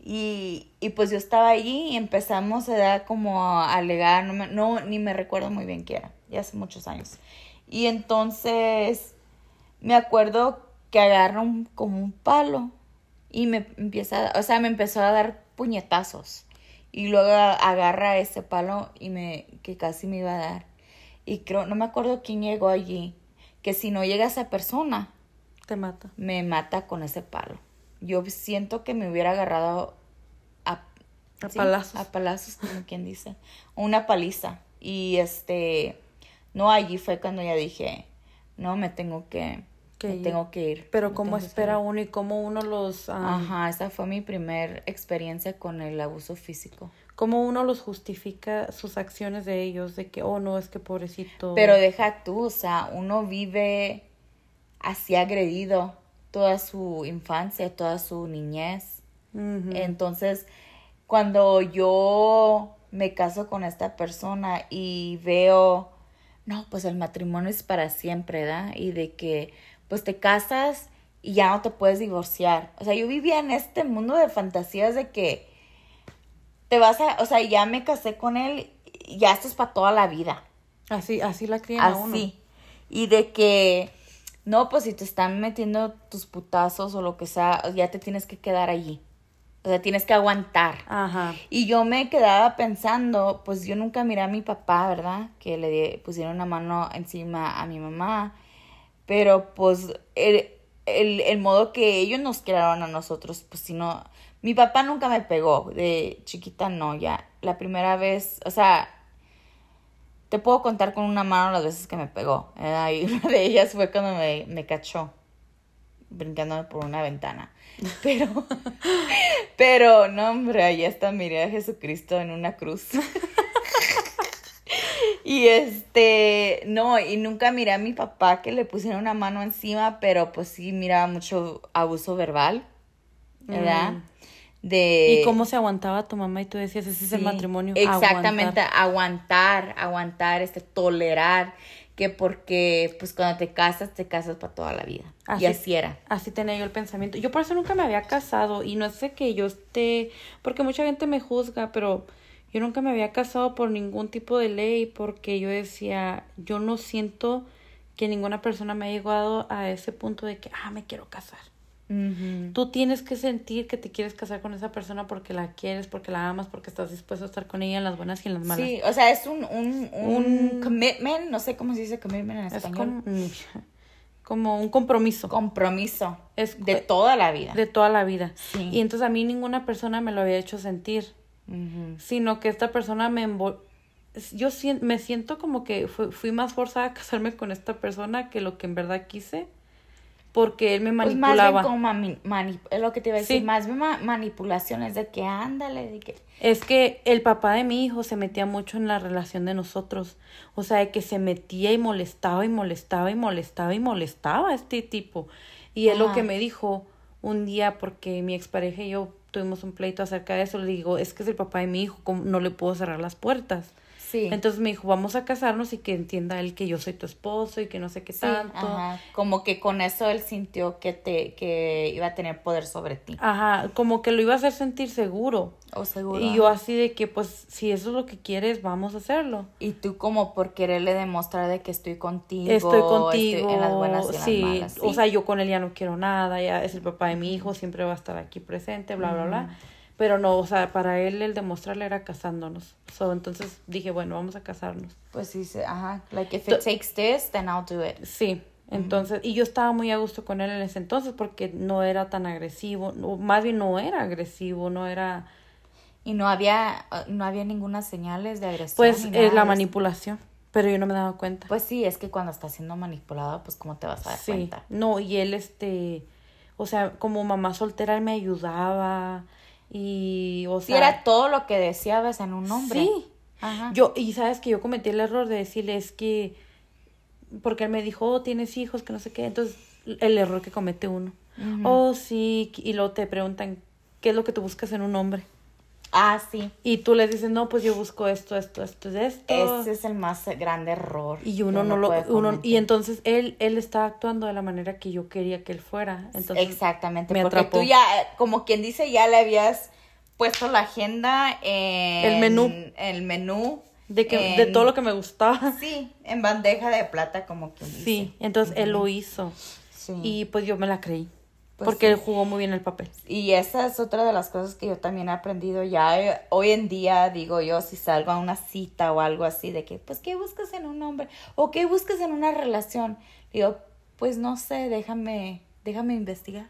Y, y pues yo estaba allí y empezamos a dar como alegar, no, me- no, ni me recuerdo muy bien qué era, ya hace muchos años. Y entonces me acuerdo que agarra un, como un palo y me empieza, o sea, me empezó a dar puñetazos. Y luego agarra ese palo y me, que casi me iba a dar. Y creo, no me acuerdo quién llegó allí, que si no llega esa persona, Te mata. me mata con ese palo. Yo siento que me hubiera agarrado a, A sí, palazos. A palazos, como quien dice. Una paliza. Y este, no, allí fue cuando ya dije, no, me tengo que, Que me tengo que ir. Pero cómo espera uno y cómo uno los... ah, Ajá, esa fue mi primer experiencia con el abuso físico. Cómo uno los justifica sus acciones de ellos. De que, oh, no, es que pobrecito. Pero deja tú, o sea, uno vive así agredido toda su infancia, toda su niñez. Entonces, cuando yo me caso con esta persona y veo, no, pues el matrimonio es para siempre, ¿verdad? Y de que, pues te casas y ya no te puedes divorciar. O sea, yo vivía en este mundo de fantasías de que te vas a, o sea, ya me casé con él, y ya esto es para toda la vida. Así, así la crían a uno. Así. Y de que, no, pues si te están metiendo tus putazos o lo que sea, ya te tienes que quedar allí. O sea, tienes que aguantar. Ajá. Y yo me quedaba pensando, pues yo nunca miré a mi papá, ¿verdad? Que le di- pusieron una mano encima a mi mamá. Pero pues el, el, el modo que ellos nos crearon a nosotros, pues si no... Mi papá nunca me pegó, de chiquita no, ya. La primera vez, o sea, te puedo contar con una mano las veces que me pegó. ¿verdad? Y *laughs* una de ellas fue cuando me, me cachó, brincándome por una ventana. *laughs* Pero, pero, no, hombre, ahí está, miré a Jesucristo en una cruz. *laughs* y este, no, y nunca miré a mi papá que le pusiera una mano encima, pero pues sí miraba mucho abuso verbal, ¿verdad? Mm. De... ¿Y cómo se aguantaba tu mamá y tú decías, ese es el matrimonio? Exactamente, aguantar. aguantar, aguantar, este, tolerar, que porque pues cuando te casas, te casas para toda la vida. Así- y así era. Así tenía yo el pensamiento. Yo por eso nunca me había casado y no sé que yo esté, porque mucha gente me juzga, pero yo nunca me había casado por ningún tipo de ley porque yo decía, yo no siento que ninguna persona me ha llegado a ese punto de que, ah, me quiero casar. Tú tienes que sentir que te quieres casar con esa persona porque la quieres, porque la amas, porque estás dispuesto a estar con ella en las buenas y en las malas. Sí, o sea, es un, un, un, Un- commitment, no sé cómo se dice commitment en es español. como, mm, *laughs* como un compromiso Compromiso Es- de toda la vida. de toda la vida. Sí. Y entonces a mí ninguna persona me lo había hecho sentir. Sino que esta persona me envol... yo me siento como que fui, fui más forzada a casarme con esta persona que lo que en verdad quise porque él me Pues manipulaba. más bien como mani- lo que te iba a decir, Sí. más bien ma- manipulaciones de que ándale, de que... Es que el papá de mi hijo se metía mucho en la relación de nosotros. O sea, de que se metía y molestaba y molestaba y molestaba y molestaba a este tipo. Y él lo que me dijo un día, porque mi expareja y yo tuvimos un pleito acerca de eso, le digo, es que es el papá de mi hijo, ¿cómo no le puedo cerrar las puertas? Sí. Entonces me dijo, vamos a casarnos y que entienda él que yo soy tu esposo y que no sé qué Sí, tanto. ajá. Como que con eso él sintió que te que iba a tener poder sobre ti. Ajá, como que lo iba a hacer sentir seguro. O seguro. Y yo así de que, pues, si eso es lo que quieres, vamos a hacerlo. Y tú como por quererle demostrar de que estoy contigo. Estoy contigo, en las buenas y en las sí, malas. sí. o sea, yo con él ya no quiero nada, ya es el papá de mi hijo, siempre va a estar aquí presente, bla, bla, bla. Pero no, o sea, para él el demostrarle era casándonos. So, entonces dije, bueno, vamos a casarnos. Pues sí, ajá. Like, if it takes this, then I'll do it. Sí, entonces, y yo estaba muy a gusto con él en ese entonces porque no era tan agresivo, más bien no era agresivo, no era, Y no había, uh, no había ninguna señales de agresión. pues, ni eh, la manipulación, pero yo no me daba cuenta. Pues sí, es que cuando estás siendo manipulada, pues cómo te vas a dar Sí, cuenta. no, y él, este, o sea, como mamá soltera, él me ayudaba y, o sea, era todo lo que deseabas en un hombre. Sí. Ajá. Yo, y sabes que yo cometí el error de decirle es que, porque él me dijo, oh, tienes hijos, que no sé qué, entonces, el error que comete uno. Oh, sí, y luego te preguntan, ¿qué es lo que tú buscas en un hombre? Ah, sí. Y tú les dices, no, pues yo busco esto, esto, esto, esto. Ese es el más grande error. Y uno no lo, uno, y entonces él, él está actuando de la manera que yo quería que él fuera. Entonces, Exactamente, me porque atrapó. tú ya, como quien dice, ya le habías puesto la agenda en El menú. El menú. de que, de todo lo que me gustaba. Sí, en bandeja de plata, como quien dice. Sí, entonces él lo hizo. Sí. Y pues yo me la creí. Pues porque sí. él jugó muy bien el papel. Y esa es otra de las cosas que yo también he aprendido ya. eh, Hoy en día, digo yo, si salgo a una cita o algo así, de que, pues, ¿qué buscas en un hombre? ¿O qué buscas en una relación? Digo, pues, no sé, déjame, déjame investigar.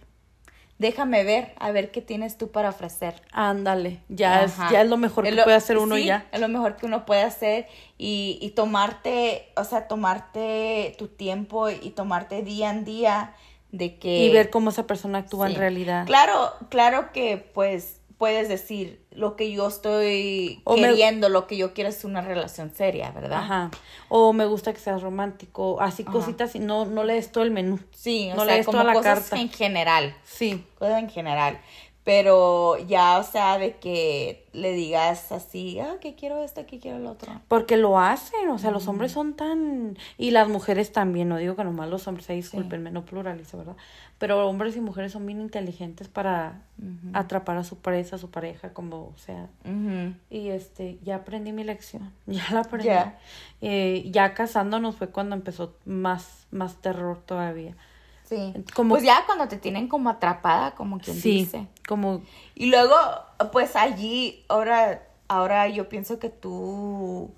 Déjame ver, a ver qué tienes tú para ofrecer. Ándale, ya es, ya es lo mejor que lo- puede hacer uno sí, ya. Es lo mejor que uno puede hacer y, y tomarte, o sea, tomarte tu tiempo y tomarte día en día de que... Y ver cómo esa persona actúa en realidad. Claro, claro que pues puedes decir lo que yo estoy O me- queriendo, lo que yo quiero es una relación seria, ¿verdad? Ajá. O me gusta que seas romántico, así cositas y no, no lees todo el menú. Sí, o No sea, lees como toda la cosas carta. en general, Sí. cosas en general. Pero ya, o sea, de que le digas así, ah, que quiero esto, que quiero el otro. Porque lo hacen, o sea, los hombres son tan... Y las mujeres también, no digo que nomás los hombres, ahí discúlpenme, no pluralizo, ¿verdad? Pero hombres y mujeres son bien inteligentes para atrapar a su presa, a su pareja, como sea. Y este, ya aprendí mi lección, *laughs* ya la aprendí. Eh, ya casándonos fue cuando empezó más, más terror todavía. Sí. Como- Pues ya cuando te tienen como atrapada, como quien Sí, dice. como Y luego, pues allí, ahora, ahora yo pienso que tú,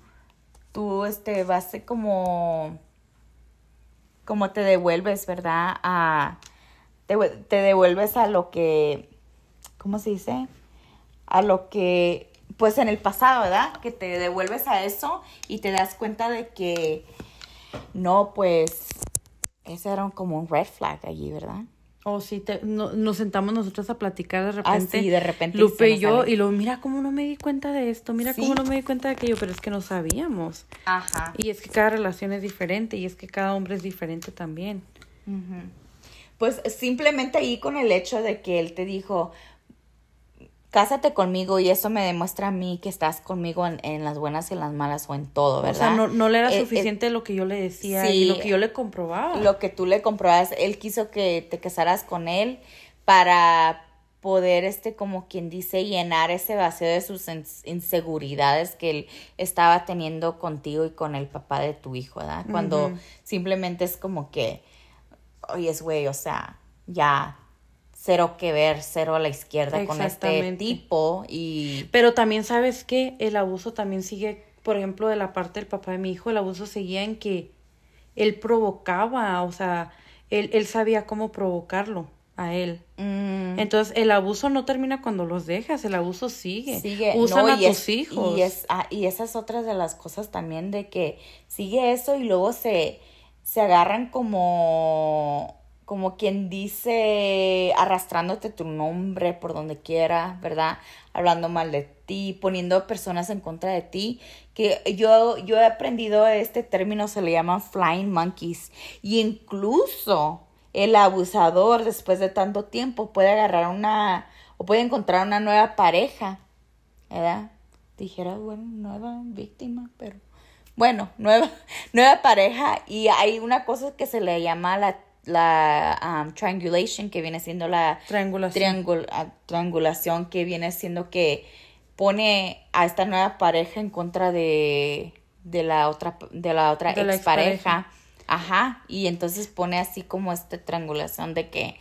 tú, este, vas a como, como te devuelves, ¿verdad? A, te, te devuelves a lo que, ¿cómo se dice? A lo que, pues en el pasado, ¿verdad? Que te devuelves a eso y te das cuenta de que, no, pues, ese era como un red flag allí, ¿verdad? O si te, no- nos sentamos nosotros a platicar de repente. Ah, sí, de repente Lupe y yo, sale. y luego, mira cómo no me di cuenta de esto, mira Sí. cómo no me di cuenta de aquello, pero es que no sabíamos. Ajá. Y es que cada relación es diferente y es que cada hombre es diferente también. Ujú. Pues simplemente ahí con el hecho de que él te dijo, cásate conmigo y eso me demuestra a mí que estás conmigo en, en las buenas y en las malas o en todo, ¿verdad? O sea, no, no le era Eh, eh, suficiente lo que yo le decía sí. y lo que yo le comprobaba. lo que tú le comprobas, él quiso que te casaras con él para poder, este, como quien dice, llenar ese vacío de sus ins- inseguridades que él estaba teniendo contigo y con el papá de tu hijo, ¿verdad? Cuando simplemente es como que, oye, es güey, o sea, ya cero que ver, cero a la izquierda con este tipo y... Pero también sabes que el abuso también sigue, por ejemplo, de la parte del papá de mi hijo, el abuso seguía en que él provocaba, o sea, él, él sabía cómo provocarlo a él. mm, Entonces, el abuso no termina cuando los dejas, el abuso sigue. Sigue, Usan no, a tus es- hijos. Y, es, ah, y esa es otra de las cosas también de que sigue eso y luego se, se agarran como, como quien dice, arrastrándote tu nombre por donde quiera, ¿verdad? Hablando mal de ti, poniendo personas en contra de ti. Que yo, yo he aprendido este término, se le llama flying monkeys. Y incluso el abusador, después de tanto tiempo, puede agarrar una, o puede encontrar una nueva pareja, ¿verdad? Dijera, bueno, nueva víctima, pero bueno, nueva, *laughs* nueva pareja. Y hay una cosa que se le llama la la um, triangulation, que viene siendo la triangulación. Ah, triangulación, que viene siendo que pone a esta nueva pareja en contra de, de la otra, de la otra expareja. Ajá, y entonces pone así como esta triangulación de que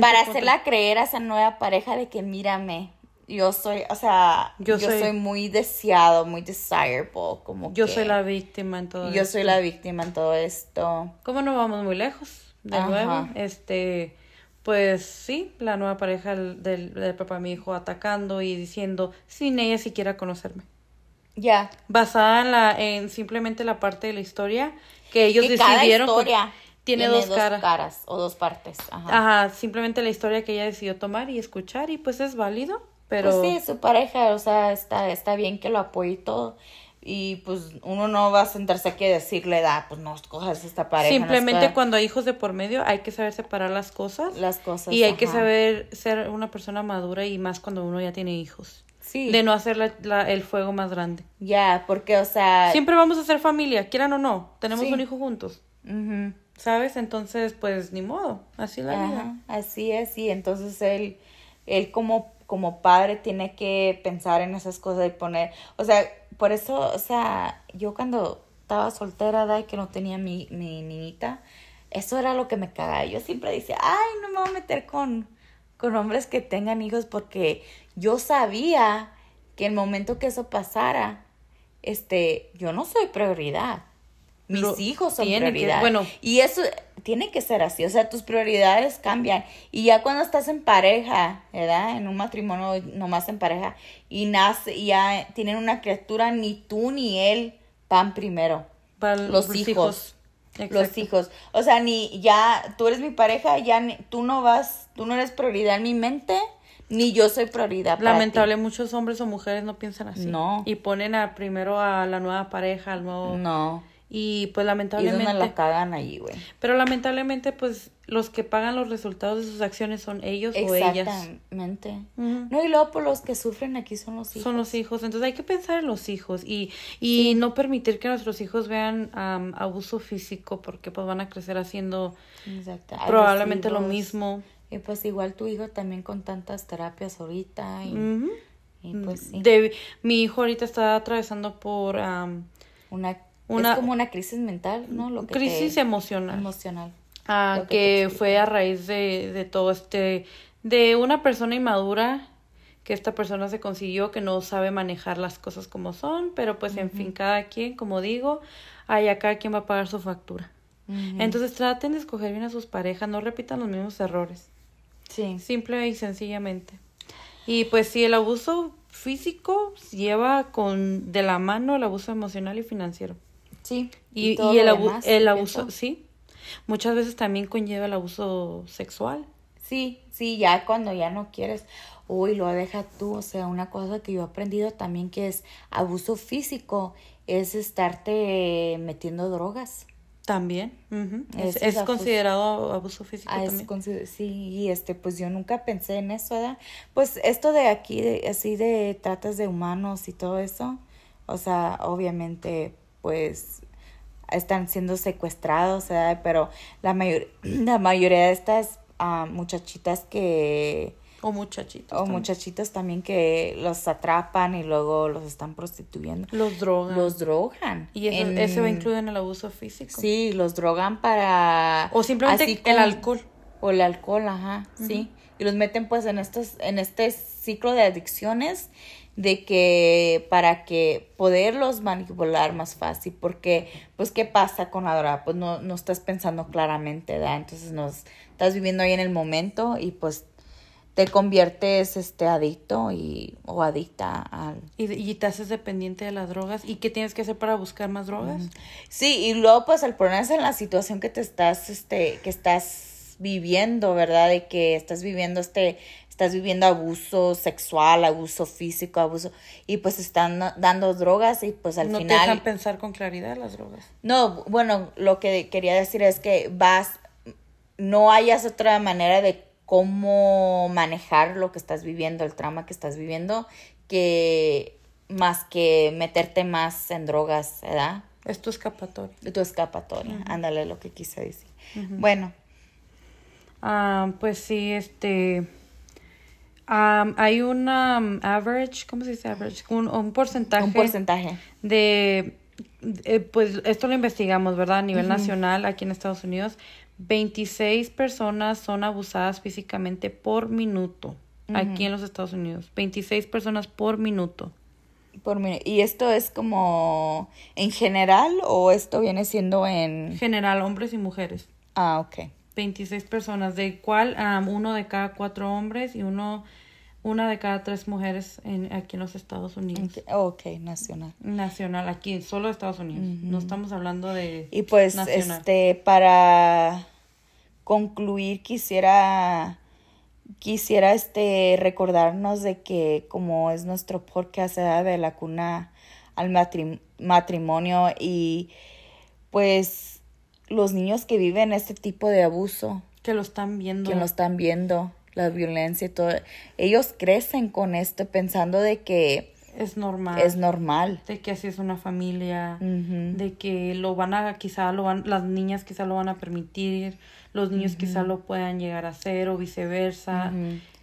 para hacerla creer a esa nueva pareja de que mírame, yo soy, o sea, yo, soy, muy deseado, muy desirable, como yo soy la víctima en todo Yo soy la víctima en todo esto. ¿Cómo no vamos muy lejos? De nuevo. Este, pues sí, la nueva pareja del, del, papá de mi hijo atacando y diciendo sin ella siquiera conocerme. Ya. Basada en la, en simplemente la parte de la historia que ellos decidieron. historia tiene, dos, caras. o dos partes. Ajá. Ajá, simplemente la historia que ella decidió tomar y escuchar y pues es válido. Pero... Pues sí, su pareja, o sea, está, está bien que lo apoye y todo y pues uno no va a sentarse aquí a decirle, da, pues no cojas esta pareja. Simplemente cuando hay hijos de por medio hay que saber separar las cosas. Las cosas. Y hay que saber ser una persona madura y más cuando uno ya tiene hijos. Sí. De no hacer la, el fuego más grande. Ya, porque, o sea... Siempre vamos a ser familia, quieran o no. Tenemos un hijo juntos. ¿Sabes? Entonces, pues, ni modo. Así la vida. Así es, y entonces él, él como, como padre tiene que pensar en esas cosas y poner... O sea, por eso, o sea, yo cuando estaba soltera, y que no tenía mi, mi niñita, eso era lo que me cagaba. Yo siempre decía, ay, no me voy a meter con, con hombres que tengan hijos porque yo sabía que el momento que eso pasara, este, yo no soy prioridad. Mis hijos son prioridad. bueno, y eso tiene que ser así. O sea, tus prioridades cambian. Y ya cuando estás en pareja, ¿verdad? En un matrimonio nomás en pareja, y nace, y ya tienen una criatura, ni tú ni él van primero. los, hijos. Los hijos. O sea, ni ya tú eres mi pareja, ya tú no vas, tú no eres prioridad en mi mente, ni yo soy prioridad. Lamentable, muchos hombres o mujeres no piensan así. No. Y ponen a, primero a la nueva pareja, al nuevo. No. Y pues lamentablemente... Y la cagan allí, güey. Pero lamentablemente pues los que pagan los resultados de sus acciones son ellos o ellas. Exactamente. No, y luego por los que sufren aquí son los hijos. Son los hijos. Entonces hay que pensar en los hijos y, y no permitir que nuestros hijos vean abuso físico porque pues van a crecer haciendo probablemente lo mismo. Y pues igual tu hijo también con tantas terapias ahorita y, pues sí. De, mi hijo ahorita está atravesando por... una es como una crisis mental, ¿no? Lo que crisis emocional. Emocional. Ah, que, fue a raíz de, de todo este, de una persona inmadura que esta persona se consiguió que no sabe manejar las cosas como son, pero pues en fin, cada quien, como digo, hay acá quien va a pagar su factura. Entonces traten de escoger bien a sus parejas, no repitan los mismos errores. Sí. Simple y sencillamente. Y pues si el abuso físico lleva con de la mano el abuso emocional y financiero. Sí. Y, el, el abuso, sí. Muchas veces también conlleva el abuso sexual. Sí, sí, ya cuando ya no quieres, uy, lo deja tú. O sea, una cosa que yo he aprendido también que es abuso físico, es estarte metiendo drogas. También. es, considerado abuso físico ah, también. sí, y este, pues yo nunca pensé en eso, ¿verdad? Pues esto de aquí, de, así de tratas de humanos y todo eso, o sea, obviamente pues están siendo secuestrados, pero la, mayor, *clears throat* la mayoría de estas ah, muchachitas que... O muchachitos. O muchachitos también que los atrapan y luego los están prostituyendo. Los drogan. Los drogan. Y eso, eso va incluido en el abuso físico. Sí, los drogan para... O simplemente el alcohol. O el alcohol, ajá, sí. Y los meten pues en estos, en este ciclo de adicciones de que para que poderlos manipular más fácil, porque pues qué pasa con la droga, pues no, no estás pensando claramente, ¿verdad? Entonces nos estás viviendo ahí en el momento y pues te conviertes este adicto y o adicta al y, y te haces dependiente de las drogas y qué tienes que hacer para buscar más drogas sí y luego pues al ponerse en la situación que te estás este que estás viviendo, ¿verdad? De que estás viviendo este, estás viviendo abuso sexual, abuso físico, abuso, y pues están dando drogas y pues al final... No te dejan pensar con claridad las drogas. No, bueno, lo que quería decir es que vas, no hayas otra manera de cómo manejar lo que estás viviendo, el trauma que estás viviendo, que más que meterte más en drogas, ¿verdad? Es tu escapatoria. Tu escapatoria, ándale lo que quise decir. Bueno. Ah, pues sí, este hay una um, average, ¿cómo se dice average? Un, porcentaje. Un porcentaje. De, pues esto lo investigamos, ¿verdad? A nivel nacional, aquí en Estados Unidos, 26 personas son abusadas físicamente por minuto, aquí en los Estados Unidos. 26 personas por minuto. Por ¿Y esto es como en general o esto viene siendo en... General, hombres y mujeres. Ah, ok. 26 personas, de cual um, uno de cada cuatro hombres y uno una de cada tres mujeres en, aquí en los Estados Unidos. Ok, nacional. Nacional, aquí, solo Estados Unidos. No estamos hablando de. Y pues, este, para concluir, quisiera. Quisiera este recordarnos de que como es nuestro podcast de la cuna al matrimonio y pues los niños que viven este tipo de abuso que lo están viendo que lo están viendo la violencia y todo. Ellos crecen con esto pensando de que es normal. Es normal. De que así es una familia, de que lo van a, quizá lo van, las niñas quizá lo van a permitir, los niños quizá lo puedan llegar a hacer o viceversa.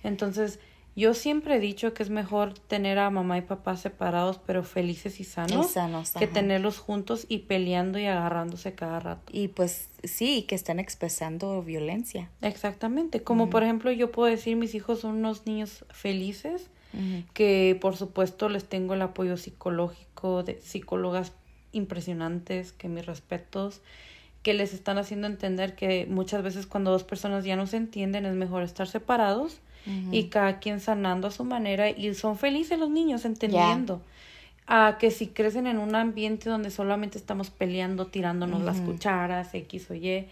Entonces, yo siempre he dicho que es mejor tener a mamá y papá separados, pero felices y sanos, que tenerlos juntos y peleando y agarrándose cada rato. Y pues sí, que están expresando violencia. Exactamente. Como por ejemplo, yo puedo decir, mis hijos son unos niños felices, que por supuesto les tengo el apoyo psicológico de psicólogas impresionantes, que mis respetos que les están haciendo entender que muchas veces cuando dos personas ya no se entienden es mejor estar separados y cada quien sanando a su manera y son felices los niños entendiendo. A que si crecen en un ambiente donde solamente estamos peleando, tirándonos las cucharas, X o Y,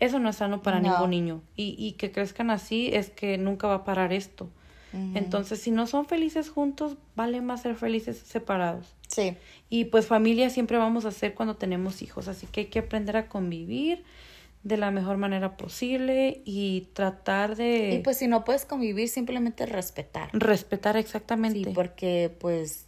eso no es sano para ningún niño. Y, y que crezcan así es que nunca va a parar esto. Entonces, si no son felices juntos, vale más ser felices separados. Sí. Y pues familia siempre vamos a ser cuando tenemos hijos, así que hay que aprender a convivir de la mejor manera posible y tratar de... Y pues si no puedes convivir, simplemente respetar. Respetar exactamente. Sí, porque pues...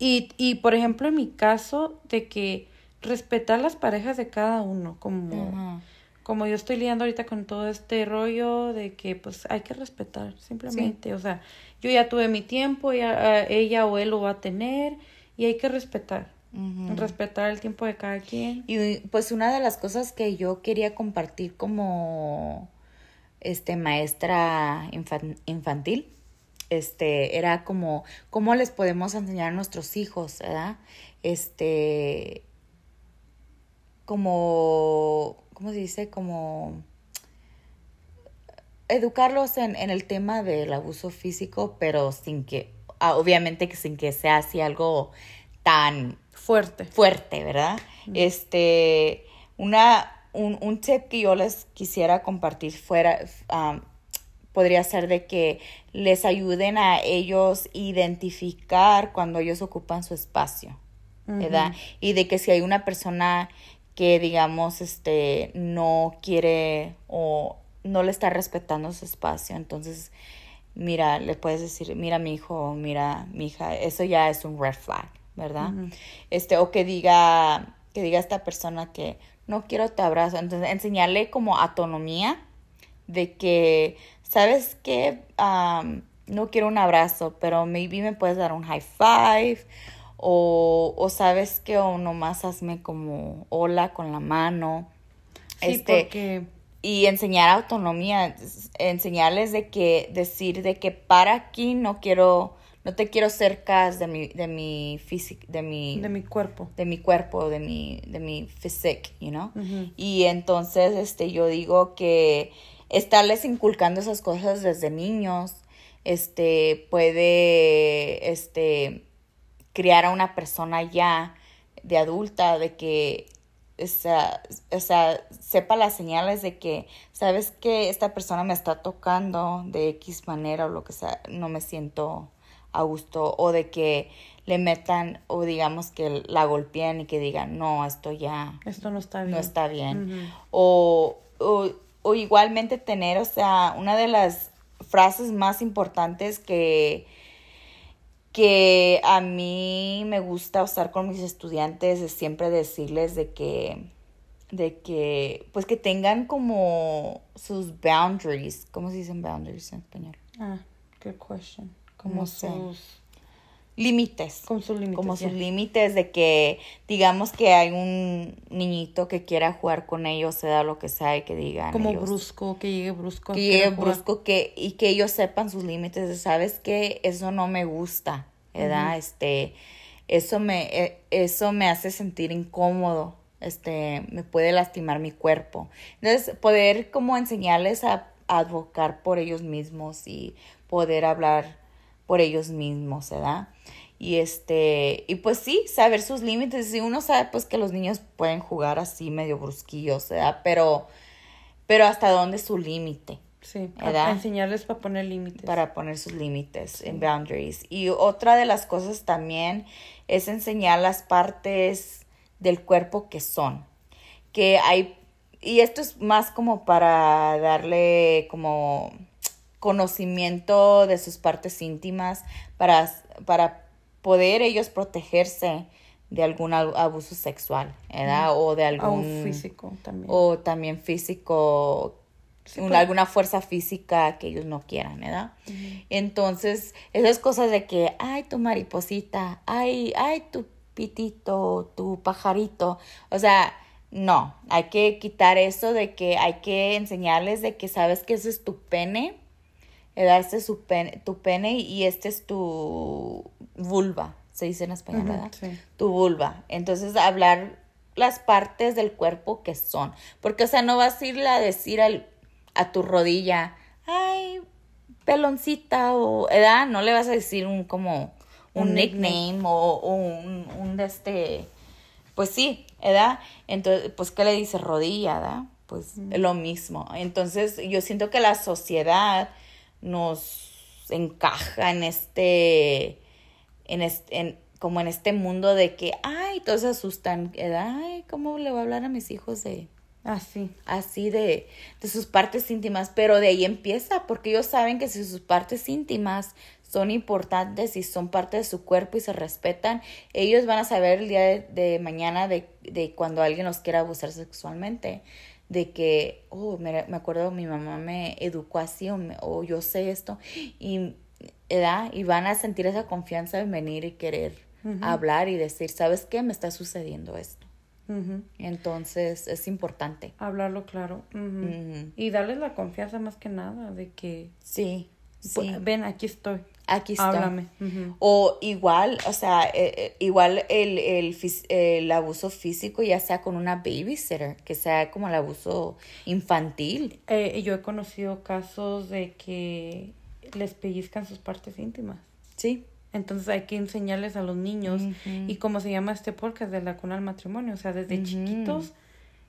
Y, y por ejemplo, en mi caso, de que respetar las parejas de cada uno, como, como yo estoy lidiando ahorita con todo este rollo de que pues hay que respetar, simplemente. O sea, yo ya tuve mi tiempo, ella, ella o él lo va a tener y hay que respetar. Respetar el tiempo de cada quien. Y pues una de las cosas que yo quería compartir como este maestra infantil, este, era como cómo les podemos enseñar a nuestros hijos, ¿verdad? Este, como, ¿cómo se dice? Como educarlos en, en el tema del abuso físico, pero sin que, ah, obviamente que sin que sea así algo tan fuerte. Fuerte, ¿verdad? Este, una, un, un, tip que yo les quisiera compartir fuera, um, podría ser de que les ayuden a ellos identificar cuando ellos ocupan su espacio, ¿verdad? Y de que si hay una persona que, digamos, este, no quiere o no le está respetando su espacio, entonces, mira, le puedes decir, mira mi hijo, mira mi hija, eso ya es un red flag. ¿Verdad? Este, o que diga, que diga esta persona que no quiero tu abrazo. Entonces, enseñarle como autonomía de que, ¿sabes qué? no quiero un abrazo, pero maybe me puedes dar un high five. O, o sabes que o nomás hazme como hola con la mano. Sí, este, porque... Y enseñar autonomía, enseñarles de que, decir de que para aquí no quiero no te quiero cerca de mi, de mi físico, de mi... De mi cuerpo. De mi cuerpo, de mi, de mi physique, you know? Y entonces, este, yo digo que estarles inculcando esas cosas desde niños, este, puede, este, criar a una persona ya de adulta, de que o sea, o sea, sepa las señales de que, sabes que esta persona me está tocando de X manera o lo que sea, no me siento a gusto, o de que le metan, o digamos que la golpeen y que digan, no, esto ya... Esto no está bien. No está bien. o, o, o igualmente tener, o sea, una de las frases más importantes que que a mí me gusta usar con mis estudiantes es siempre decirles de que de que pues que tengan como sus boundaries ¿cómo se dicen boundaries en español? Ah, good question. Como sus límites. Como sus límites. Como sus límites de que, digamos que hay un niñito que quiera jugar con ellos, sea lo que sea, y que digan. Como brusco, que llegue brusco. Que llegue brusco que, y que ellos sepan sus límites. ¿Sabes que Eso no me gusta, ¿verdad? Este, eso me, e, eso me hace sentir incómodo. Este, me puede lastimar mi cuerpo. Entonces, poder como enseñarles a, a advocar por ellos mismos y poder hablar por ellos mismos, ¿verdad? Y este, y pues sí, saber sus límites. Si uno sabe pues que los niños pueden jugar así medio brusquillos, ¿verdad? Pero, pero hasta dónde es su límite. Sí, ¿verdad? enseñarles para poner límites. Para poner sus límites en boundaries. Y otra de las cosas también es enseñar las partes del cuerpo que son. Que hay, y esto es más como para darle como conocimiento de sus partes íntimas para, para poder ellos protegerse de algún abuso sexual, ¿verdad? O de algún... O físico también. O también físico, alguna fuerza física que ellos no quieran, ¿verdad? Entonces, esas cosas de que, ay, tu mariposita, ay, ay, tu pitito, tu pajarito, o sea, no, hay que quitar eso de que hay que enseñarles de que sabes que ese es tu pene este es tu pene y este es tu vulva, se dice en español, ¿verdad? Sí. Tu vulva. Entonces, hablar las partes del cuerpo que son. Porque, o sea, no vas a irle a decir al, a tu rodilla, ay, peloncita o edad, no le vas a decir un como un, nickname, o, un, un de este, pues sí, edad. Entonces, pues, ¿qué le dice rodilla, edad? Pues lo mismo. Entonces, yo siento que la sociedad nos encaja en este, en este, como en este mundo de que, ay, todos se asustan, ay, ¿cómo le voy a hablar a mis hijos de... Así. Así de, de sus partes íntimas, pero de ahí empieza, porque ellos saben que si sus partes íntimas son importantes y son parte de su cuerpo y se respetan, ellos van a saber el día de, de mañana de, de, cuando alguien los quiera abusar sexualmente de que, oh, me, me acuerdo, mi mamá me educó así o, yo sé esto y, y van a sentir esa confianza en venir y querer hablar y decir, ¿sabes qué? Me está sucediendo esto. Entonces es importante. Hablarlo claro. Y darles la confianza más que nada de que... Sí. sí. Ven, aquí estoy aquí está. O igual, o sea, eh, eh, igual el, el, el, abuso físico, ya sea con una babysitter, que sea como el abuso infantil. Eh, yo he conocido casos de que les pellizcan sus partes íntimas. Sí. Entonces hay que enseñarles a los niños. Y como se llama este podcast de la cuna al matrimonio, o sea, desde chiquitos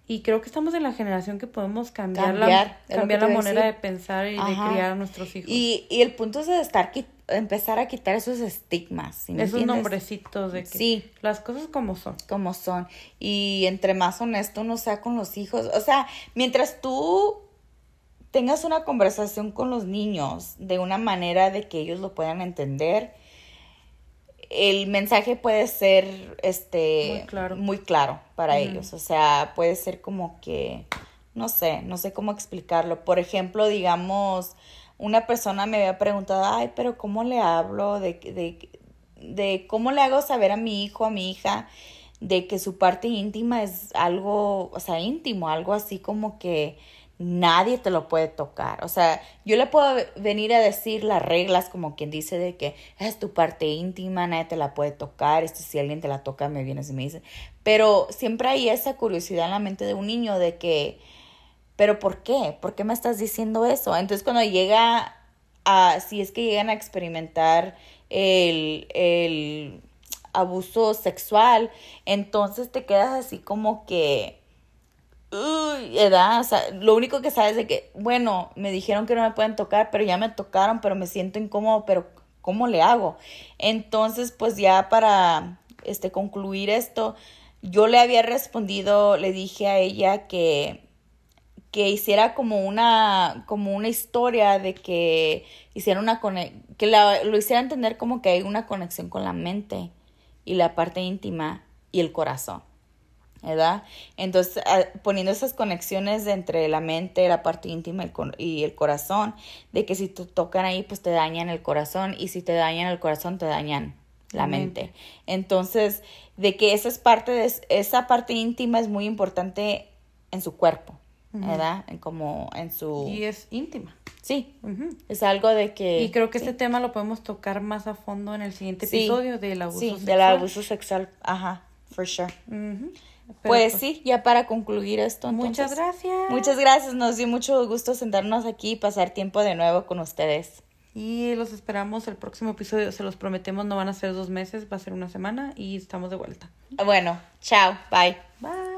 y creo que estamos en la generación que podemos cambiar, la, cambiar la manera de pensar y de criar a nuestros hijos. Y, y el punto es de estar empezar a quitar esos estigmas. esos nombrecitos de que sí. las cosas como son. Como son. Y entre más honesto uno sea con los hijos. O sea, mientras tú tengas una conversación con los niños de una manera de que ellos lo puedan entender, el mensaje puede ser este muy claro, muy claro para ellos. O sea, puede ser como que, no sé, no sé cómo explicarlo. Por ejemplo, digamos, una persona me había preguntado, ay, pero ¿cómo le hablo? De, de, de cómo le hago saber a mi hijo, a mi hija, de que su parte íntima es algo, o sea, íntimo, algo así como que nadie te lo puede tocar. O sea, yo le puedo venir a decir las reglas como quien dice de que es tu parte íntima, nadie te la puede tocar, esto si alguien te la toca me vienes y me dice. Pero siempre hay esa curiosidad en la mente de un niño de que, pero ¿por qué? ¿Por qué me estás diciendo eso? Entonces cuando llega a, si es que llegan a experimentar el, el abuso sexual, entonces te quedas así como que uy, ¿verdad? O sea, lo único que sabes es de que, bueno, me dijeron que no me pueden tocar, pero ya me tocaron, pero me siento incómodo, pero ¿cómo le hago? Entonces, pues ya para este concluir esto, yo le había respondido, le dije a ella que que hiciera como una como una historia de que hiciera una que lo hiciera entender como que hay una conexión con la mente y la parte íntima y el corazón. ¿Verdad? Entonces, ah, poniendo esas conexiones entre la mente, la parte íntima y el corazón, de que si te tocan ahí, pues te dañan el corazón, y si te dañan el corazón, te dañan la mente. Entonces, de que esa es parte de esa parte íntima es muy importante en su cuerpo, ¿verdad? En como en su y es íntima. Sí, es algo de que... Y creo que este tema lo podemos tocar más a fondo en el siguiente episodio del abuso sí, del abuso sexual, ajá, for sure. Pues, pues, sí, ya para concluir esto. muchas gracias. Muchas gracias, nos dio mucho gusto sentarnos aquí y pasar tiempo de nuevo con ustedes. Y los esperamos el próximo episodio, se los prometemos, no van a ser dos meses, va a ser una semana y estamos de vuelta. Bueno, chao, bye. Bye.